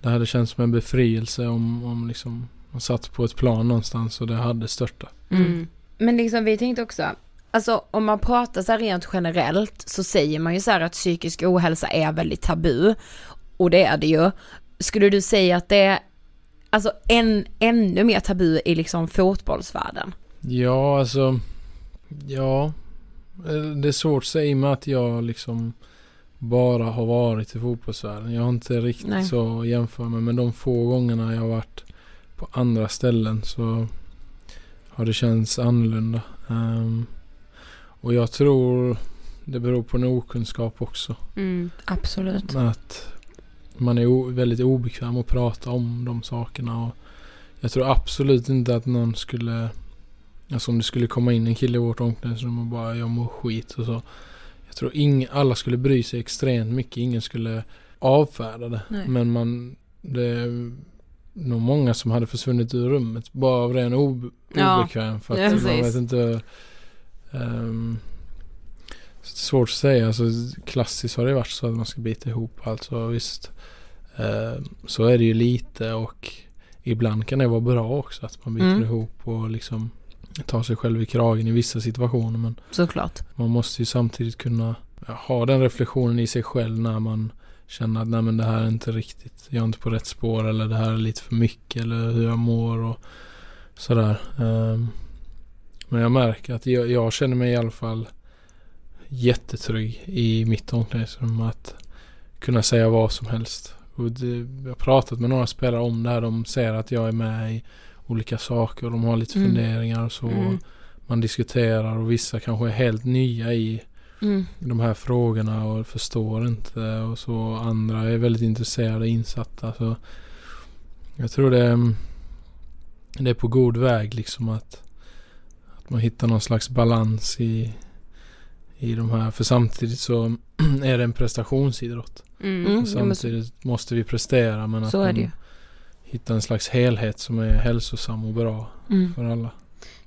det hade känts som en befrielse om, om liksom man satt på ett plan någonstans och det hade störtat. Mm. Men liksom vi tänkte också, alltså om man pratar så här rent generellt så säger man ju så här att psykisk ohälsa är väldigt tabu. Och det är det ju. Skulle du säga att det är alltså en, ännu mer tabu i liksom fotbollsvärlden? Ja, alltså. Ja. eh, Det är svårt att säga i och med att jag liksom bara har varit i fotbollsvärlden. Jag har inte riktigt Nej. så att jämföra med. Men de få gångerna jag har varit på andra ställen så har det känts annorlunda. Ehm, och jag tror det beror på en okunskap också. Mm. Absolut. Att man är väldigt obekväm att prata om de sakerna. Och jag tror absolut inte att någon skulle, alltså om det skulle komma in en kille i vårt omklädningsrum och bara jag mår skit och så. Tror ing, alla skulle bry sig extremt mycket. Ingen skulle avfärda det. Nej. Men man, det är nog många som hade försvunnit ur rummet bara av ren ob, Ja. obekväm. För att Ja, man vet inte. ehm, svårt att säga. Alltså, klassiskt har det varit så att man ska bita ihop. Alltså visst. eh, så är det ju lite och ibland kan det vara bra också att man biter Mm. ihop och liksom tar sig själv i kragen i vissa situationer. Men Såklart. man måste ju samtidigt kunna ha den reflektionen i sig själv när man känner att nej men det här är inte riktigt, jag är inte på rätt spår eller det här är lite för mycket eller hur jag mår och sådär. Ehm, men jag märker att jag, jag känner mig i alla fall jättetrygg i mitt omklädningsrum att kunna säga vad som helst. Och det, jag har pratat med några spelare om det här. De säger att jag är med i olika saker och de har lite Mm. funderingar så. Mm. Man diskuterar och vissa kanske är helt nya i Mm. de här frågorna och förstår inte och så. Andra är väldigt intresserade och insatta. Så jag tror det är, det är på god väg liksom att, att man hittar någon slags balans i, i de här. För samtidigt så är det en prestationsidrott. Mm. Mm. Samtidigt måste vi prestera men att Så är det man ju. hittar en slags helhet som är hälsosam och bra Mm. för alla.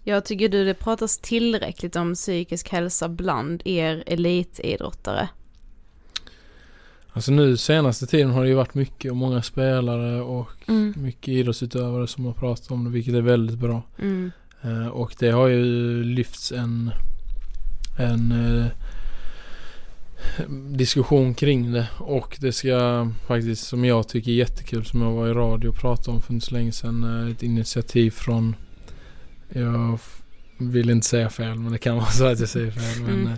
Jag tycker du det pratas tillräckligt om psykisk hälsa bland er elitidrottare. Alltså nu senaste tiden har det ju varit mycket och många spelare och Mm. mycket idrottsutövare som har pratat om det vilket är väldigt bra. Mm. Eh, och det har ju lyfts en, en eh, diskussion kring det. Och det ska faktiskt som jag tycker är jättekul som jag var i radio och pratade om för inte så länge sedan. eh, Ett initiativ från, jag vill inte säga fel men det kan vara så att jag säger fel. Men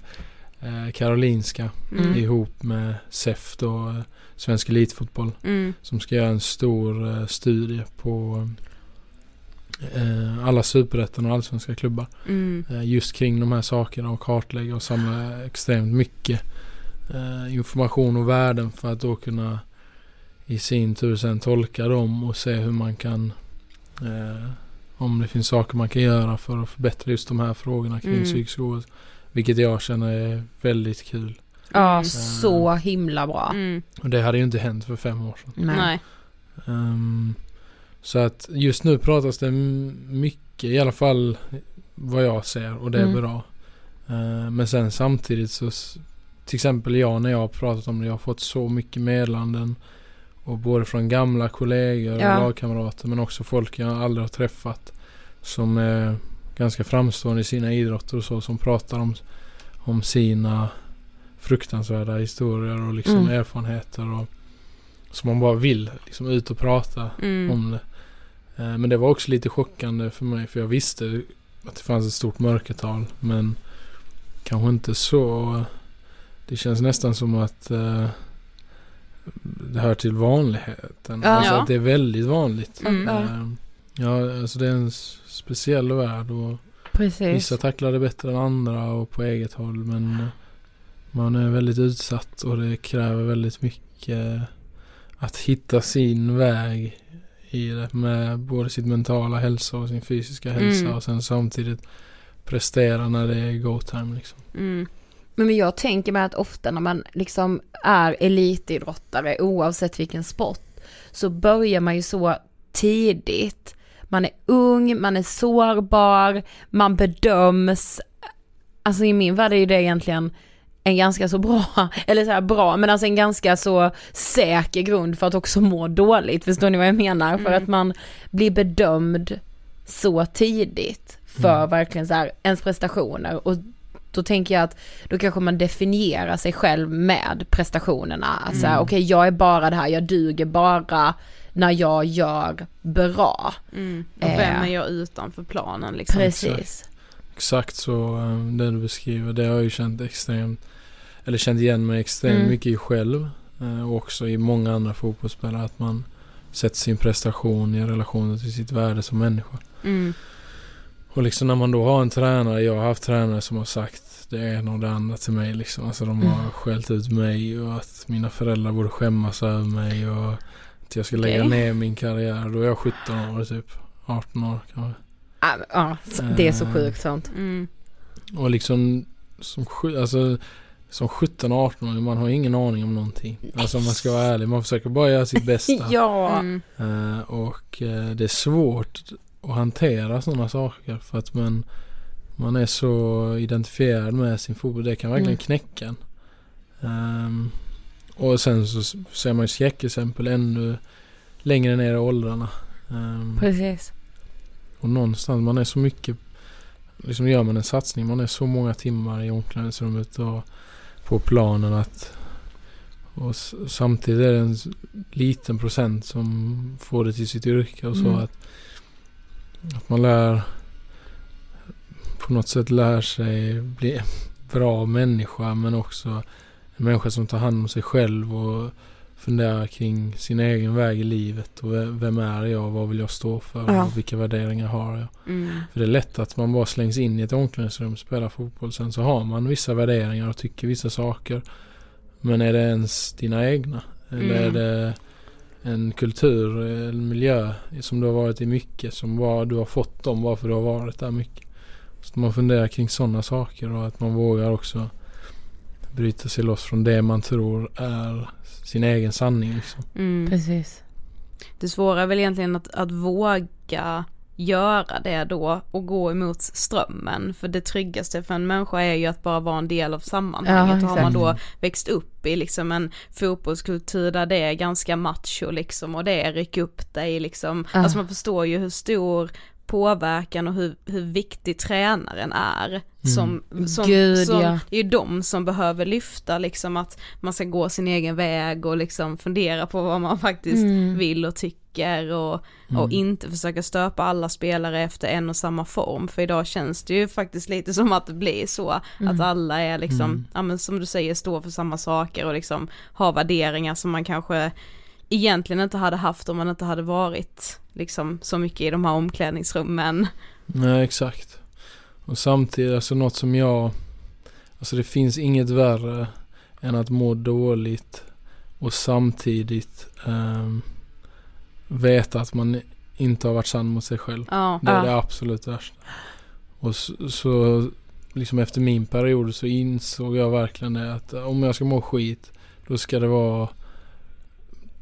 Mm. eh, Karolinska Mm. ihop med SEF då, eh, Svensk Elitfotboll Mm. som ska göra en stor eh, studie på eh, alla superettan och allsvenska klubbar. Mm. Eh, just kring de här sakerna och kartlägga och samla extremt mycket eh, information och värden för att då kunna i sin tur sen tolka dem och se hur man kan eh, om det finns saker man kan göra för att förbättra just de här frågorna kring Mm. psykisk ohälsa. Vilket jag känner är väldigt kul. Ja, Mm. så himla bra. Mm. Och det hade ju inte hänt för fem år sedan. Nej. Ehm, så att just nu pratas det mycket, i alla fall vad jag ser och det är Mm. bra. Ehm, men sen samtidigt så, till exempel jag när jag har pratat om det, jag har fått så mycket meddelanden. Och både från gamla kollegor Ja. och lagkamrater men också folk jag aldrig har träffat. Som är ganska framstående i sina idrotter och så som pratar om, om sina fruktansvärda historier och liksom Mm. erfarenheter. Och, som man bara vill liksom ut och prata Mm. om det. Eh, Men det var också lite chockande för mig för jag visste att det fanns ett stort mörkertal. Men kanske inte så. Det känns nästan som att eh, det hör till vanligheten. Ja. Alltså att det är väldigt vanligt. Mm. Ja. Eh, Ja, alltså det är en speciell värld och Precis. vissa tacklar det bättre än andra och på eget håll. Men eh, man är väldigt utsatt och det kräver väldigt mycket att hitta sin väg i det med både sitt mentala hälsa och sin fysiska hälsa Mm. och sen samtidigt prestera när det är go time liksom. Mm. Men jag tänker mig att ofta när man liksom är elitidrottare oavsett vilken sport så börjar man ju så tidigt. Man är ung, man är sårbar, man bedöms. Alltså i min värld är ju det egentligen en ganska så bra, eller så här bra, men alltså en ganska så säker grund för att också må dåligt. Förstår ni vad jag menar? För Mm. att man blir bedömd så tidigt för Mm. verkligen så här ens prestationer och då tänker jag att då kanske man definierar sig själv med prestationerna. Alltså Mm. okej jag är bara det här, jag duger bara när jag gör bra. Mm. Och Eh. vem är jag utanför planen liksom? Precis. Exakt så eh, det du beskriver. Det har jag ju känt extremt, eller känt igen mig extremt Mm. mycket i själv. eh, Och också i många andra fotbollsspelare. Att man sätter sin prestation i relation till sitt värde som människa. Mm. Och liksom när man då har en tränare, jag har haft tränare som har sagt det ena och det andra till mig liksom. Alltså de har Mm. skällt ut mig och att mina föräldrar borde skämmas över mig och att jag ska lägga Okej. ner min karriär. Då är jag 17 år typ. 18 år kanske. Ja, Ja, så- det är så Eh. sjukt sånt. Mm. Och liksom som, alltså, som 17 och 18 man har ingen aning om någonting. Alltså om man ska vara ärlig, man försöker bara göra sitt bästa. Ja. Mm. Eh, och eh, det är svårt att hantera sådana saker för att man, man är så identifierad med sin fotboll. Det kan verkligen Mm. knäcka en. Ehm, och sen så ser man ju skräckexempel ännu längre ner i åldrarna. Ehm, Precis. och någonstans, man är så mycket, liksom gör man en satsning, man är så många timmar i omklädningsrummet och på planen att och samtidigt är det en liten procent som får det till sitt yrke och så Mm. att, att man lär på något sätt lär sig bli bra människa men också en människa som tar hand om sig själv och funderar kring sin egen väg i livet och ve- vem är jag, vad vill jag stå för Ja. och vilka värderingar har jag. Mm. För det är lätt att man bara slängs in i ett omklädningsrum, spelar fotboll, sen så har man vissa värderingar och tycker vissa saker. Men är det ens dina egna? Eller Mm. är det en kultur eller miljö som du har varit i mycket som bara du har fått dem bara för du har varit där mycket. Så man funderar kring sådana saker och att man vågar också bryta sig loss från det man tror är sin egen sanning liksom. Mm. Precis. Det svåra är väl egentligen att, att våga göra det då och gå emot strömmen. För det tryggaste för en människa är ju att bara vara en del av sammanhanget. Ja, och har man då växt upp i liksom en fotbollskultur där det är ganska macho liksom och det är ryck upp dig liksom. Ja. Alltså man förstår ju hur stor påverkan och hur, hur viktig tränaren är. Som, som, Gud, som, ja. Det är ju de som behöver lyfta liksom att man ska gå sin egen väg och liksom fundera på vad man faktiskt Mm. vill och tycker och, och inte försöka stöpa alla spelare efter en och samma form. För idag känns det ju faktiskt lite som att det blir så. Att alla är liksom, Mm. ja men som du säger, står för samma saker och liksom har värderingar som man kanske egentligen inte hade haft om man inte hade varit liksom så mycket i de här omklädningsrummen. Nej, exakt. Och samtidigt, alltså något som jag... Alltså det finns inget värre än att må dåligt och samtidigt ehm, veta att man inte har varit sann mot sig själv. Ja. Det är Ja. det absolut värsta. Och så, så liksom efter min period så insåg jag verkligen det att om jag ska må skit då ska det vara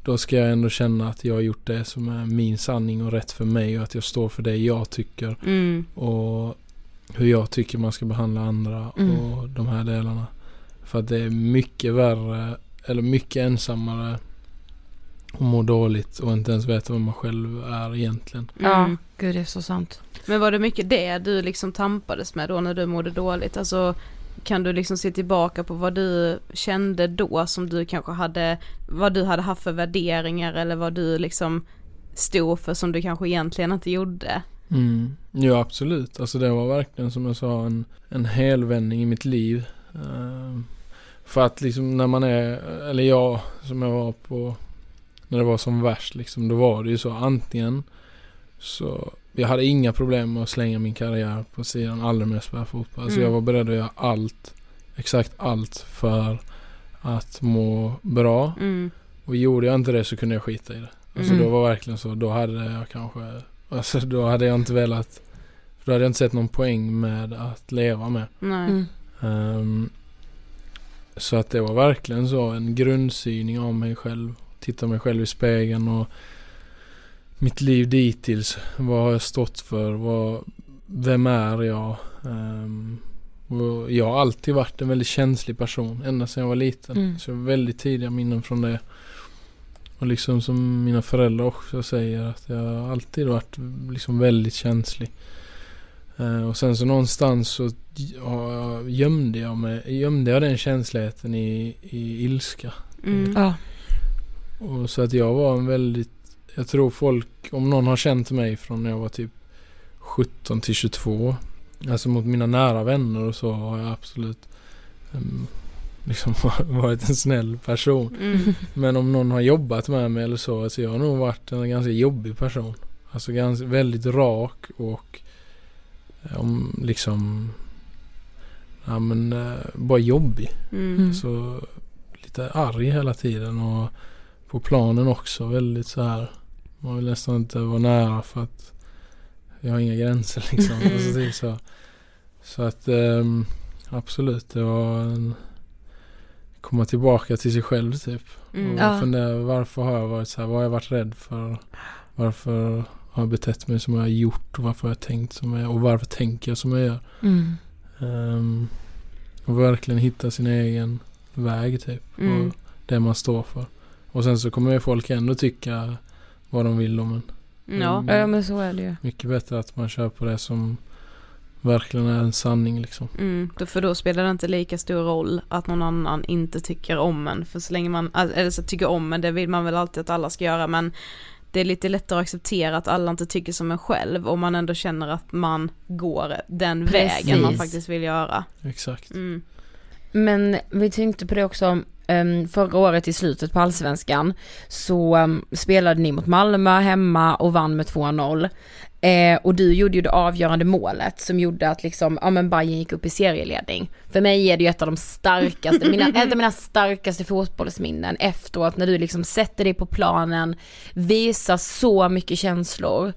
då ska jag ändå känna att jag har gjort det som är min sanning och rätt för mig och att jag står för det jag tycker Mm. och hur jag tycker man ska behandla andra Mm. och de här delarna. För att det är mycket värre eller mycket ensammare och må dåligt och inte ens veta vem man själv är egentligen. Ja, Mm. gud det är så sant. Men var det mycket det du liksom tampades med då när du mådde dåligt? Alltså kan du liksom se tillbaka på vad du kände då som du kanske hade, vad du hade haft för värderingar eller vad du liksom stod för som du kanske egentligen inte gjorde? Mm. Ja absolut. Alltså det var verkligen som jag sa en, en helvändning i mitt liv. Uh, för att liksom när man är, eller jag som jag var på när det var som värst liksom. Då var det ju så antingen så jag hade inga problem med att slänga min karriär på sidan aldrig mer spela fotboll. Alltså Mm. jag var beredd att göra allt, exakt allt för att må bra. Mm. Och gjorde jag inte det så kunde jag skita i det. Alltså Mm. då var det verkligen så, då hade jag kanske, alltså då hade jag inte velat, då hade jag inte sett någon poäng med att leva med. Nej. Mm. Ehm, så att det var verkligen så en grundsyning av mig själv. Titta mig själv i spegeln och mitt liv dittills. Vad har jag stått för? Vad, vem är jag? Och jag har alltid varit en väldigt känslig person. Ända sedan jag var liten. Mm. Så jag har väldigt tidiga minnen från det. Och liksom som mina föräldrar också säger att jag har alltid varit liksom väldigt känslig. Eh, och sen så någonstans så ja, gömde jag mig, gömde jag den känsligheten i, i ilska. Mm. Ja. Och så att jag var en väldigt, jag tror folk, om någon har känt mig från när jag var typ 17 till 22. Alltså mot mina nära vänner och så har jag absolut em, liksom varit en snäll person. Mm. Men om någon har jobbat med mig eller så, så jag har nog varit en ganska jobbig person. Alltså ganska, väldigt rak och eh, om liksom ja men eh, bara jobbig. Mm. Så lite arg hela tiden och på planen också väldigt så här. Man vill nästan inte vara nära för att jag har inga gränser liksom. Mm. Alltså, typ så. så att ehm, absolut det var en komma tillbaka till sig själv typ. Mm. Och Ja. fundera varför har jag varit så här? Vad har jag varit rädd för? Varför har jag betett mig som jag har gjort? Och varför har jag tänkt som jag gör? Och varför tänker jag som jag gör? Mm. Ehm, och verkligen hitta sin egen väg typ. Mm. Och det man står för. Och sen så kommer ju folk ändå tycka vad de vill om en. Ja. Mm. Ja men så är det ju. Mycket bättre att man kör på det som verkligen är en sanning liksom. Mm, då- för då spelar det inte lika stor roll att någon annan inte tycker om en. För så länge man, alltså, eller så tycker om en, det vill man väl alltid att alla ska göra men det är lite lättare att acceptera att alla inte tycker som en själv om man ändå känner att man går den vägen man Precis. faktiskt vill göra. Exakt. Mm. Men vi tänkte på det också, förra året i slutet på allsvenskan så um, spelade ni mot Malmö hemma och vann med 2-0. Eh, och du gjorde ju det avgörande målet som gjorde att liksom, ja men Bayern gick upp i serieledning. För mig är det ju ett av de starkaste, mina, ett av mina starkaste fotbollsminnen efteråt när du liksom sätter dig på planen, visar så mycket känslor.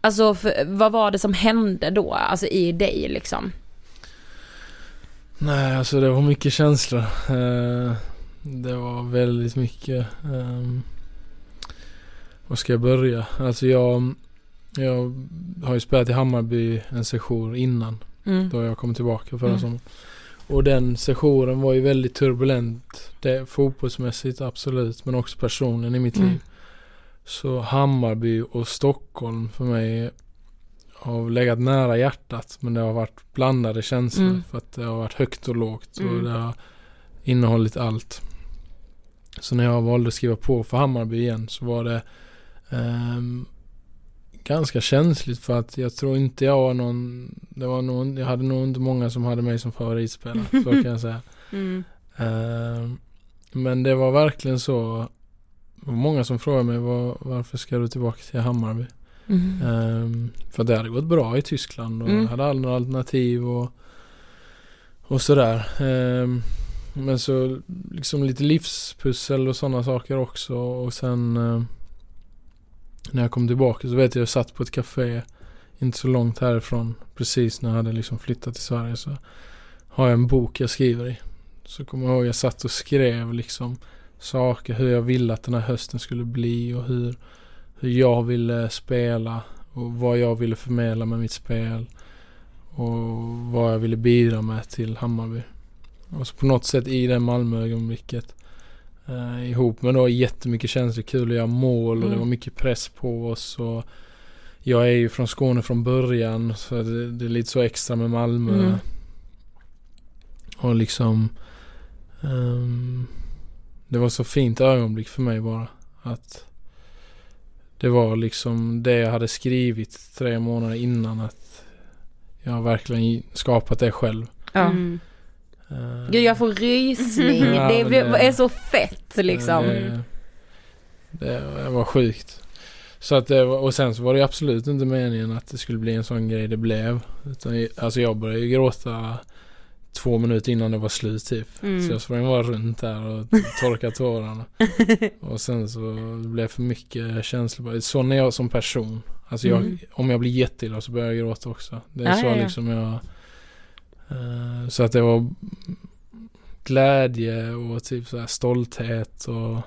Alltså för, vad var det som hände då, alltså i dig liksom? Nej, alltså det var mycket känslor. Eh, det var väldigt mycket. Um, var ska jag börja? Alltså jag, jag har ju spelat i Hammarby en session innan. Mm. Då jag kom tillbaka förra Mm. sommaren. Och den sessionen var ju väldigt turbulent. Det, fotbollsmässigt absolut, men också personligen i mitt Mm. liv. Så Hammarby och Stockholm för mig har legat nära hjärtat. Men det har varit blandade känslor. Mm. För att det har varit högt och lågt. Och Mm. det har innehållit allt. Så när jag valde att skriva på för Hammarby igen så var det ehm, ganska känsligt för att jag tror inte jag var någon, det var någon, jag hade nog inte många som hade mig som favoritspelare, så kan jag säga. Mm. Ehm, men det var verkligen så, var många som frågade mig var, varför ska du tillbaka till Hammarby? Mm. Ehm, för det hade gått bra i Tyskland och Mm. hade andra alternativ och, och sådär. Men så liksom lite livspussel och sådana saker också och sen eh, när jag kom tillbaka så vet jag jag satt på ett café inte så långt härifrån precis när jag hade liksom flyttat till Sverige så har jag en bok jag skriver i. Så kommer jag ihåg jag satt och skrev liksom saker hur jag ville att den här hösten skulle bli och hur hur jag ville spela och vad jag ville förmedla med mitt spel. Och vad jag ville bidra med till Hammarby. Och så på något sätt i det Malmö-ögonblicket eh, ihop med då jättemycket känslor, kul att göra mål och det Mm. var mycket press på oss. Och jag är ju från Skåne från början så det, det är lite så extra med Malmö. Mm. Och liksom ehm, Det var så fint ögonblick för mig bara. Att det var liksom det jag hade skrivit tre månader innan att jag har verkligen skapat det själv. Ja. Mm. Eh, Gud jag får rysning, Ja, det, det- är så fett liksom. Det, det, det var sjukt. Så att det var, och sen så var det absolut inte meningen att det skulle bli en sån grej det blev. Utan, alltså jag började ju gråta två minuter innan det var slut typ. Mm. Så jag sprang bara runt där och torkade tårarna. och sen så det blev för mycket känslor. Sån är jag som person. Alltså jag, Mm. om jag blir jätteilla så börjar jag gråta också. Det är Ja, så ja, ja. liksom jag... eh, så att det var glädje och typ så här stolthet och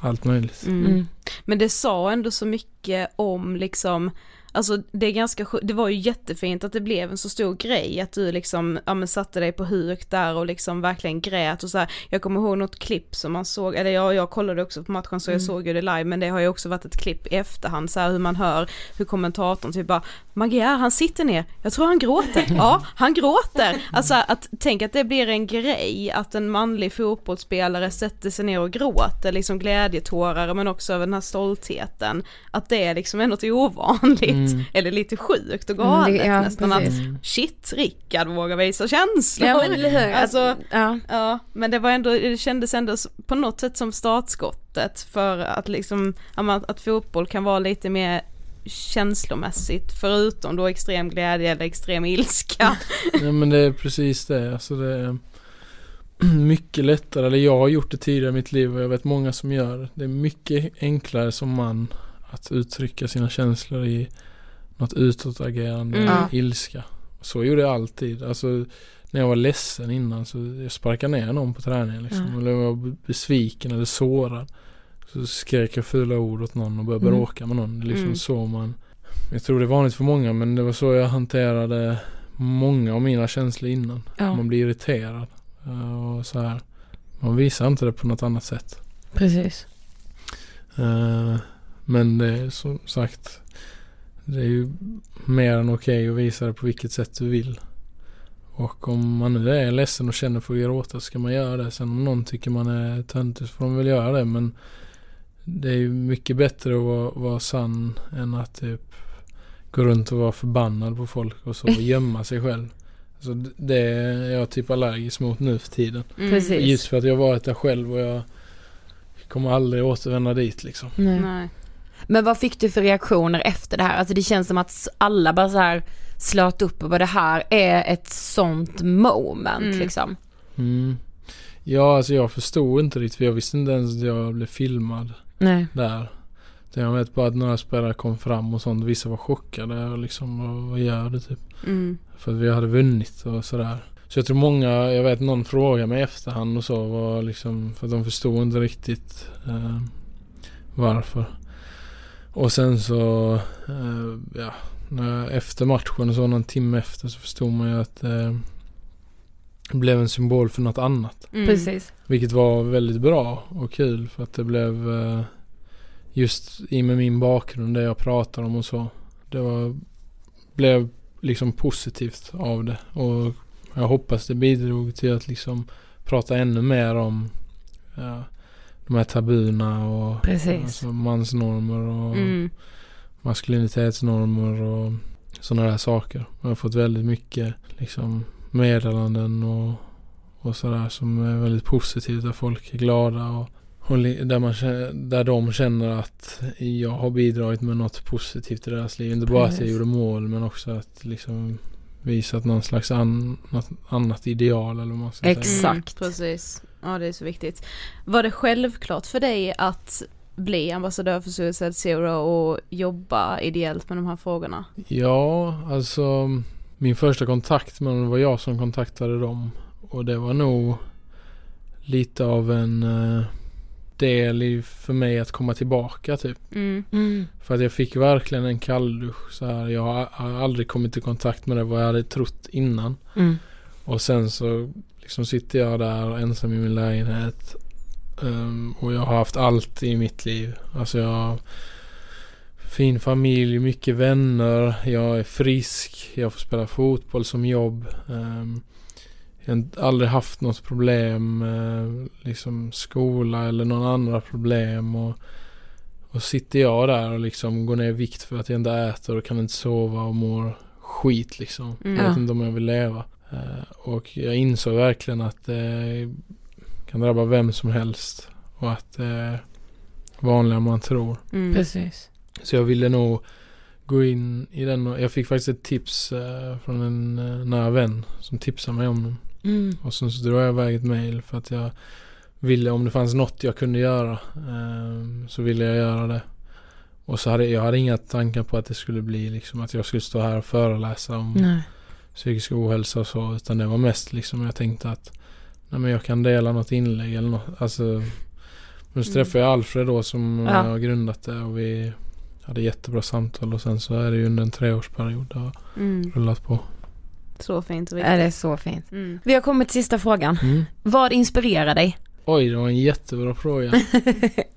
allt möjligt. Mm. Mm. Men det sa ändå så mycket om liksom, alltså det är ganska det var ju jättefint att det blev en så stor grej att du liksom, ja men satte dig på huk där och liksom verkligen grät och så här. Jag kommer ihåg något klipp som man såg, eller jag, jag kollade också på matchen så jag Mm. såg ju det live men det har ju också varit ett klipp i efterhand så här hur man hör hur kommentatorn typ bara Magyar han sitter ner, jag tror han gråter, ja han gråter. Alltså att tänk att det blir en grej att en manlig fotbollsspelare sätter sig ner och gråter liksom glädjetårar men också över den här stoltheten. Att det är liksom är något ovanligt Mm. Eller lite sjukt och Mm, galet det- ja, nästan precis. att shit Rickard vågar visa känslor. Ja men hur, Alltså, alltså, ja. Ja, men det var ändå, det kändes ändå på något sätt som startskottet för att liksom, att, att fotboll kan vara lite mer känslomässigt förutom då extrem glädje eller extrem ilska? Ja men det är precis det. Alltså det är mycket lättare, eller jag har gjort det tidigare i mitt liv och jag vet många som gör det. Det är mycket enklare som man att uttrycka sina känslor i något utåtagerande, Mm. Ilska. Så gjorde jag alltid. Alltså när jag var ledsen innan så jag sparkade ner någon på träningen liksom. Ja. Eller jag var besviken eller sårad. Så skrek jag fula ord åt någon och började Mm. bråka med någon. Det är liksom Mm. så man Jag tror det är vanligt för många men det var så jag hanterade många av mina känslor innan. Ja, Man blir irriterad. Och så här. Man visar inte det på något annat sätt. precis. Eh, Men det är som sagt Det är ju mer än okej att visa det på vilket sätt du vill. Och om man nu är ledsen och känner för att gråta så ska man göra det. Sen om någon tycker man är töntig så får de väl göra det. Men det är ju mycket bättre att vara, vara sann än att typ gå runt och vara förbannad på folk och så och gömma sig själv. Så det är jag typ allergisk mot nu för tiden. Mm. Precis. Just för att jag varit där själv och jag kommer aldrig återvända dit liksom. Nej. Nej. Men vad fick du för reaktioner efter det här? Alltså det känns som att alla bara så här slöt upp och bara det här är ett sånt moment Mm. liksom. Mm. Ja, alltså jag förstod inte riktigt för jag visste inte ens att jag blev filmad Nej. där. Jag vet bara att några spelare kom fram och sånt. Vissa var chockade och liksom vad, vad gör du typ? Mm. För att vi hade vunnit och sådär. Så jag tror många, jag vet någon frågade mig i efterhand och så var liksom för att de förstod inte riktigt eh, varför. Och sen så, eh, ja, efter matchen och så någon timme efter så förstod man ju att eh, det blev en symbol för något annat. Mm. Precis. Vilket var väldigt bra och kul för att det blev eh, just i med min bakgrund, det jag pratar om och så. Det var, blev liksom positivt av det och jag hoppas det bidrog till att liksom prata ännu mer om ja, de här tabuna och Precis. alltså, mansnormer och Mm. maskulinitetsnormer och sådana där saker. Jag har fått väldigt mycket liksom meddelanden och, och sådär som är väldigt positivt där folk är glada och, och där, man, där de känner att jag har bidragit med något positivt i deras liv. Inte bara att jag gjorde mål men också att liksom visat någon slags an, något annat ideal eller vad man ska säga. Exakt. Mm, precis. Ja det är så viktigt. Var det självklart för dig att bli ambassadör för Suicide Zero och jobba ideellt med de här frågorna? Ja, alltså min första kontakt med dem var jag som kontaktade dem. Och det var nog lite av en eh, del i, för mig att komma tillbaka typ. Mm. Mm. För att jag fick verkligen en kalldusch så här. Jag har, har aldrig kommit i kontakt med det vad jag hade trott innan. Mm. Och sen så liksom sitter jag där ensam i min lägenhet. Ehm, och jag har haft allt i mitt liv. Alltså jag har fin familj, mycket vänner. Jag är frisk. Jag får spela fotboll som jobb. Ehm, jag har aldrig haft något problem med liksom skola eller några andra problem. Och, och sitter jag där och liksom går ner i vikt för att jag inte äter och kan inte sova och mår skit liksom. Mm. Jag Ja. vet inte om jag vill leva. Eh, och jag insåg verkligen att det kan drabba vem som helst. Och att det är vanligare än man tror. Mm. Precis. Så jag ville nog gå in i den och jag fick faktiskt ett tips eh, från en eh, nära vän som tipsade mig om den. Mm. Och sen så drog jag iväg ett mail för att jag ville, om det fanns något jag kunde göra eh, så ville jag göra det. Och så hade jag hade inga tankar på att det skulle bli liksom att jag skulle stå här och föreläsa om Nej. Psykisk ohälsa och så. Utan det var mest liksom jag tänkte att nej men jag kan dela något inlägg eller något. Alltså, men så Mm. träffade jag Alfred då som Ja. har grundat det och vi hade jättebra samtal och sen så är det ju under en treårsperiod det har Mm. rullat på. Så fint viktigt. det är så fint. Mm. Vi har kommit till sista frågan. Mm. Vad inspirerar dig? Oj, det var en jättebra fråga.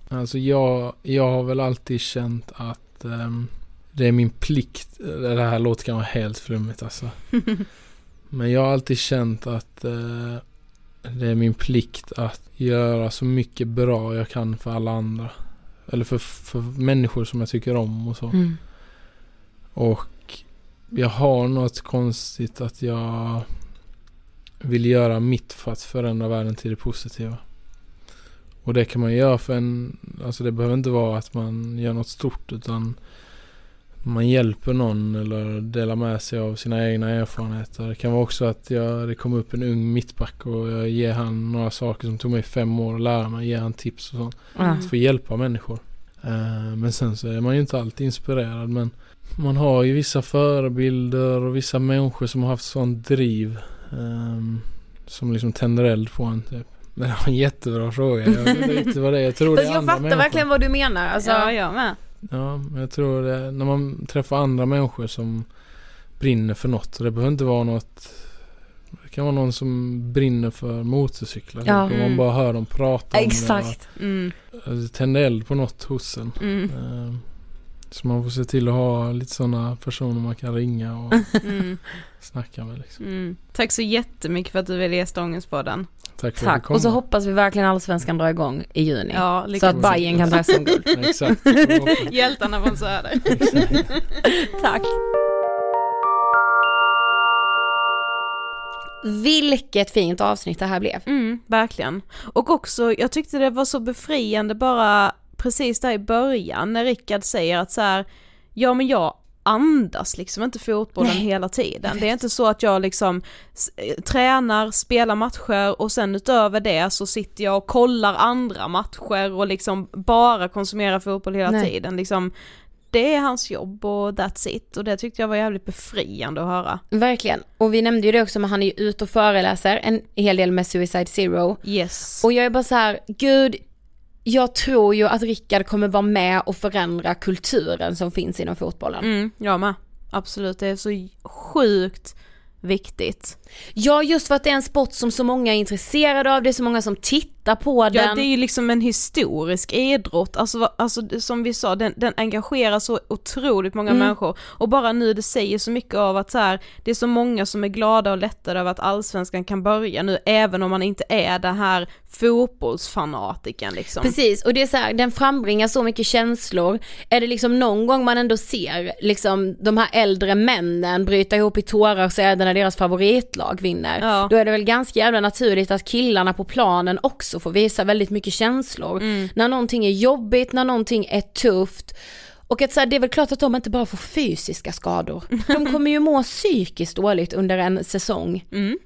Alltså jag, jag har väl alltid känt att ehm, det är min plikt. Det här låter kanske helt flummigt alltså. Men jag har alltid känt att eh, det är min plikt att göra så mycket bra jag kan för alla andra. Eller för, för människor som jag tycker om och så. Mm. Och jag har något konstigt att jag vill göra mitt för att förändra världen till det positiva. Och det kan man göra för en, alltså det behöver inte vara att man gör något stort utan man hjälper någon eller delar med sig av sina egna erfarenheter. Det kan vara också att jag, det kommer upp en ung mittback och jag ger han några saker som tog mig fem år att lära mig. Ger han tips och sånt. Mm. För att hjälpa människor. Eh, men sen så är man ju inte alltid inspirerad. Men man har ju vissa förebilder och vissa människor som har haft sån driv. ehm, som liksom tänder eld på en typ. Men det var en jättebra fråga. Jag vet inte vad det är. Jag tror det är jag andra fattar människor. verkligen vad du menar. Alltså, Ja, jag med. Ja, men jag tror det, när man träffar andra människor som brinner för något. Och det behöver inte vara något Det kan vara någon som brinner för motorcyklar. Ja. Och man Mm. bara hör dem prata om Exakt. Mm, det. och Det tänder eld på något hos en. mm, Eh, Så man får se till att ha lite sådana personer man kan ringa och mm, snacka med. Liksom. mm. Tack så jättemycket för att du ville gästa Ångestpodden. Tack för att du Tack. kom. Och så hoppas vi verkligen allsvenskan drar igång i juni. Ja, så att Bayern kan ta SM-guld. Exakt. Hjältarna från Söder. Tack. Vilket fint avsnitt det här blev. Mm, verkligen. Och också, jag tyckte det var så befriande bara precis där i början när Rickard säger att så här, ja men jag andas liksom inte fotbollen Nej. hela tiden. Det är inte så att jag liksom eh, tränar, spelar matcher och sen utöver det så sitter jag och kollar andra matcher och liksom bara konsumerar fotboll hela Nej. tiden. Liksom, det är hans jobb och that's it och det tyckte jag var jävligt befriande att höra. Verkligen. Och vi nämnde ju det också men han är ju ute och föreläser en hel del med Suicide Zero. Yes. Och jag är bara så här, gud, jag tror ju att Rickard kommer vara med och förändra kulturen som finns inom fotbollen. Mm, jag med. Absolut, det är så sjukt viktigt. Ja, just för att det är en sport som så många är intresserade av, det är så många som tittar på Ja, den. det är ju liksom en historisk idrott, alltså, alltså som vi sa, den, den engagerar så otroligt många Mm. människor och bara nu det säger så mycket av att så här, det är så många som är glada och lättade över att allsvenskan kan börja nu, även om man inte är den här fotbollsfanatiken liksom. Precis, och det är så här, den frambringar så mycket känslor. Är det liksom någon gång man ändå ser liksom de här äldre männen bryta ihop i tårar och säga när deras favoritlag vinner. Ja. Då är det väl ganska jävla naturligt att killarna på planen också får visa väldigt mycket känslor. Mm. När någonting är jobbigt, när någonting är tufft. Och att så här, det är väl klart att de inte bara får fysiska skador. De kommer ju må psykiskt dåligt under en säsong. Mm.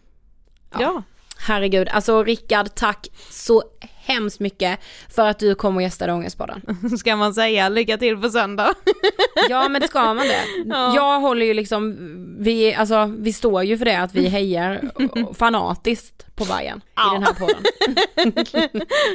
Ja. Herregud, alltså Rickard tack så hemskt mycket för att du kom och gästade Ångestpodden. ska man säga lycka till på söndag. Ja men det ska man det. Ja. Jag håller ju liksom, vi, alltså, vi står ju för det att vi hejar fanatiskt på Bayern i den här podden.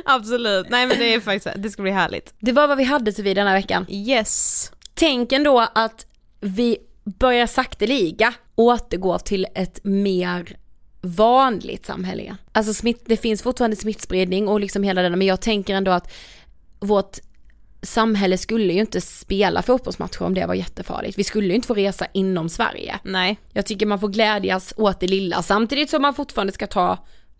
Absolut, nej men det är faktiskt, det ska bli härligt. Det var vad vi hade till vid den här veckan. Yes. Tänk ändå att vi börjar sakteliga återgå till ett mer vanligt samhälle. Alltså smitt, det finns fortfarande smittspridning och liksom hela den, men jag tänker ändå att vårt samhälle skulle ju inte spela fotbollsmatcher om det var jättefarligt. Vi skulle ju inte få resa inom Sverige. Nej, Jag tycker man får glädjas åt det lilla samtidigt som man fortfarande ska ta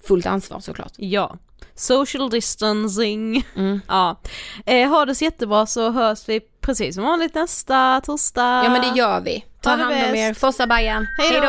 fullt ansvar såklart. ja. Social distancing. Mm. Ja. Eh, ha det så jättebra så hörs vi precis som vanligt nästa torsdag. Ja men det gör vi. Ta Ha det hand om er, Forza Bajen. Hej då!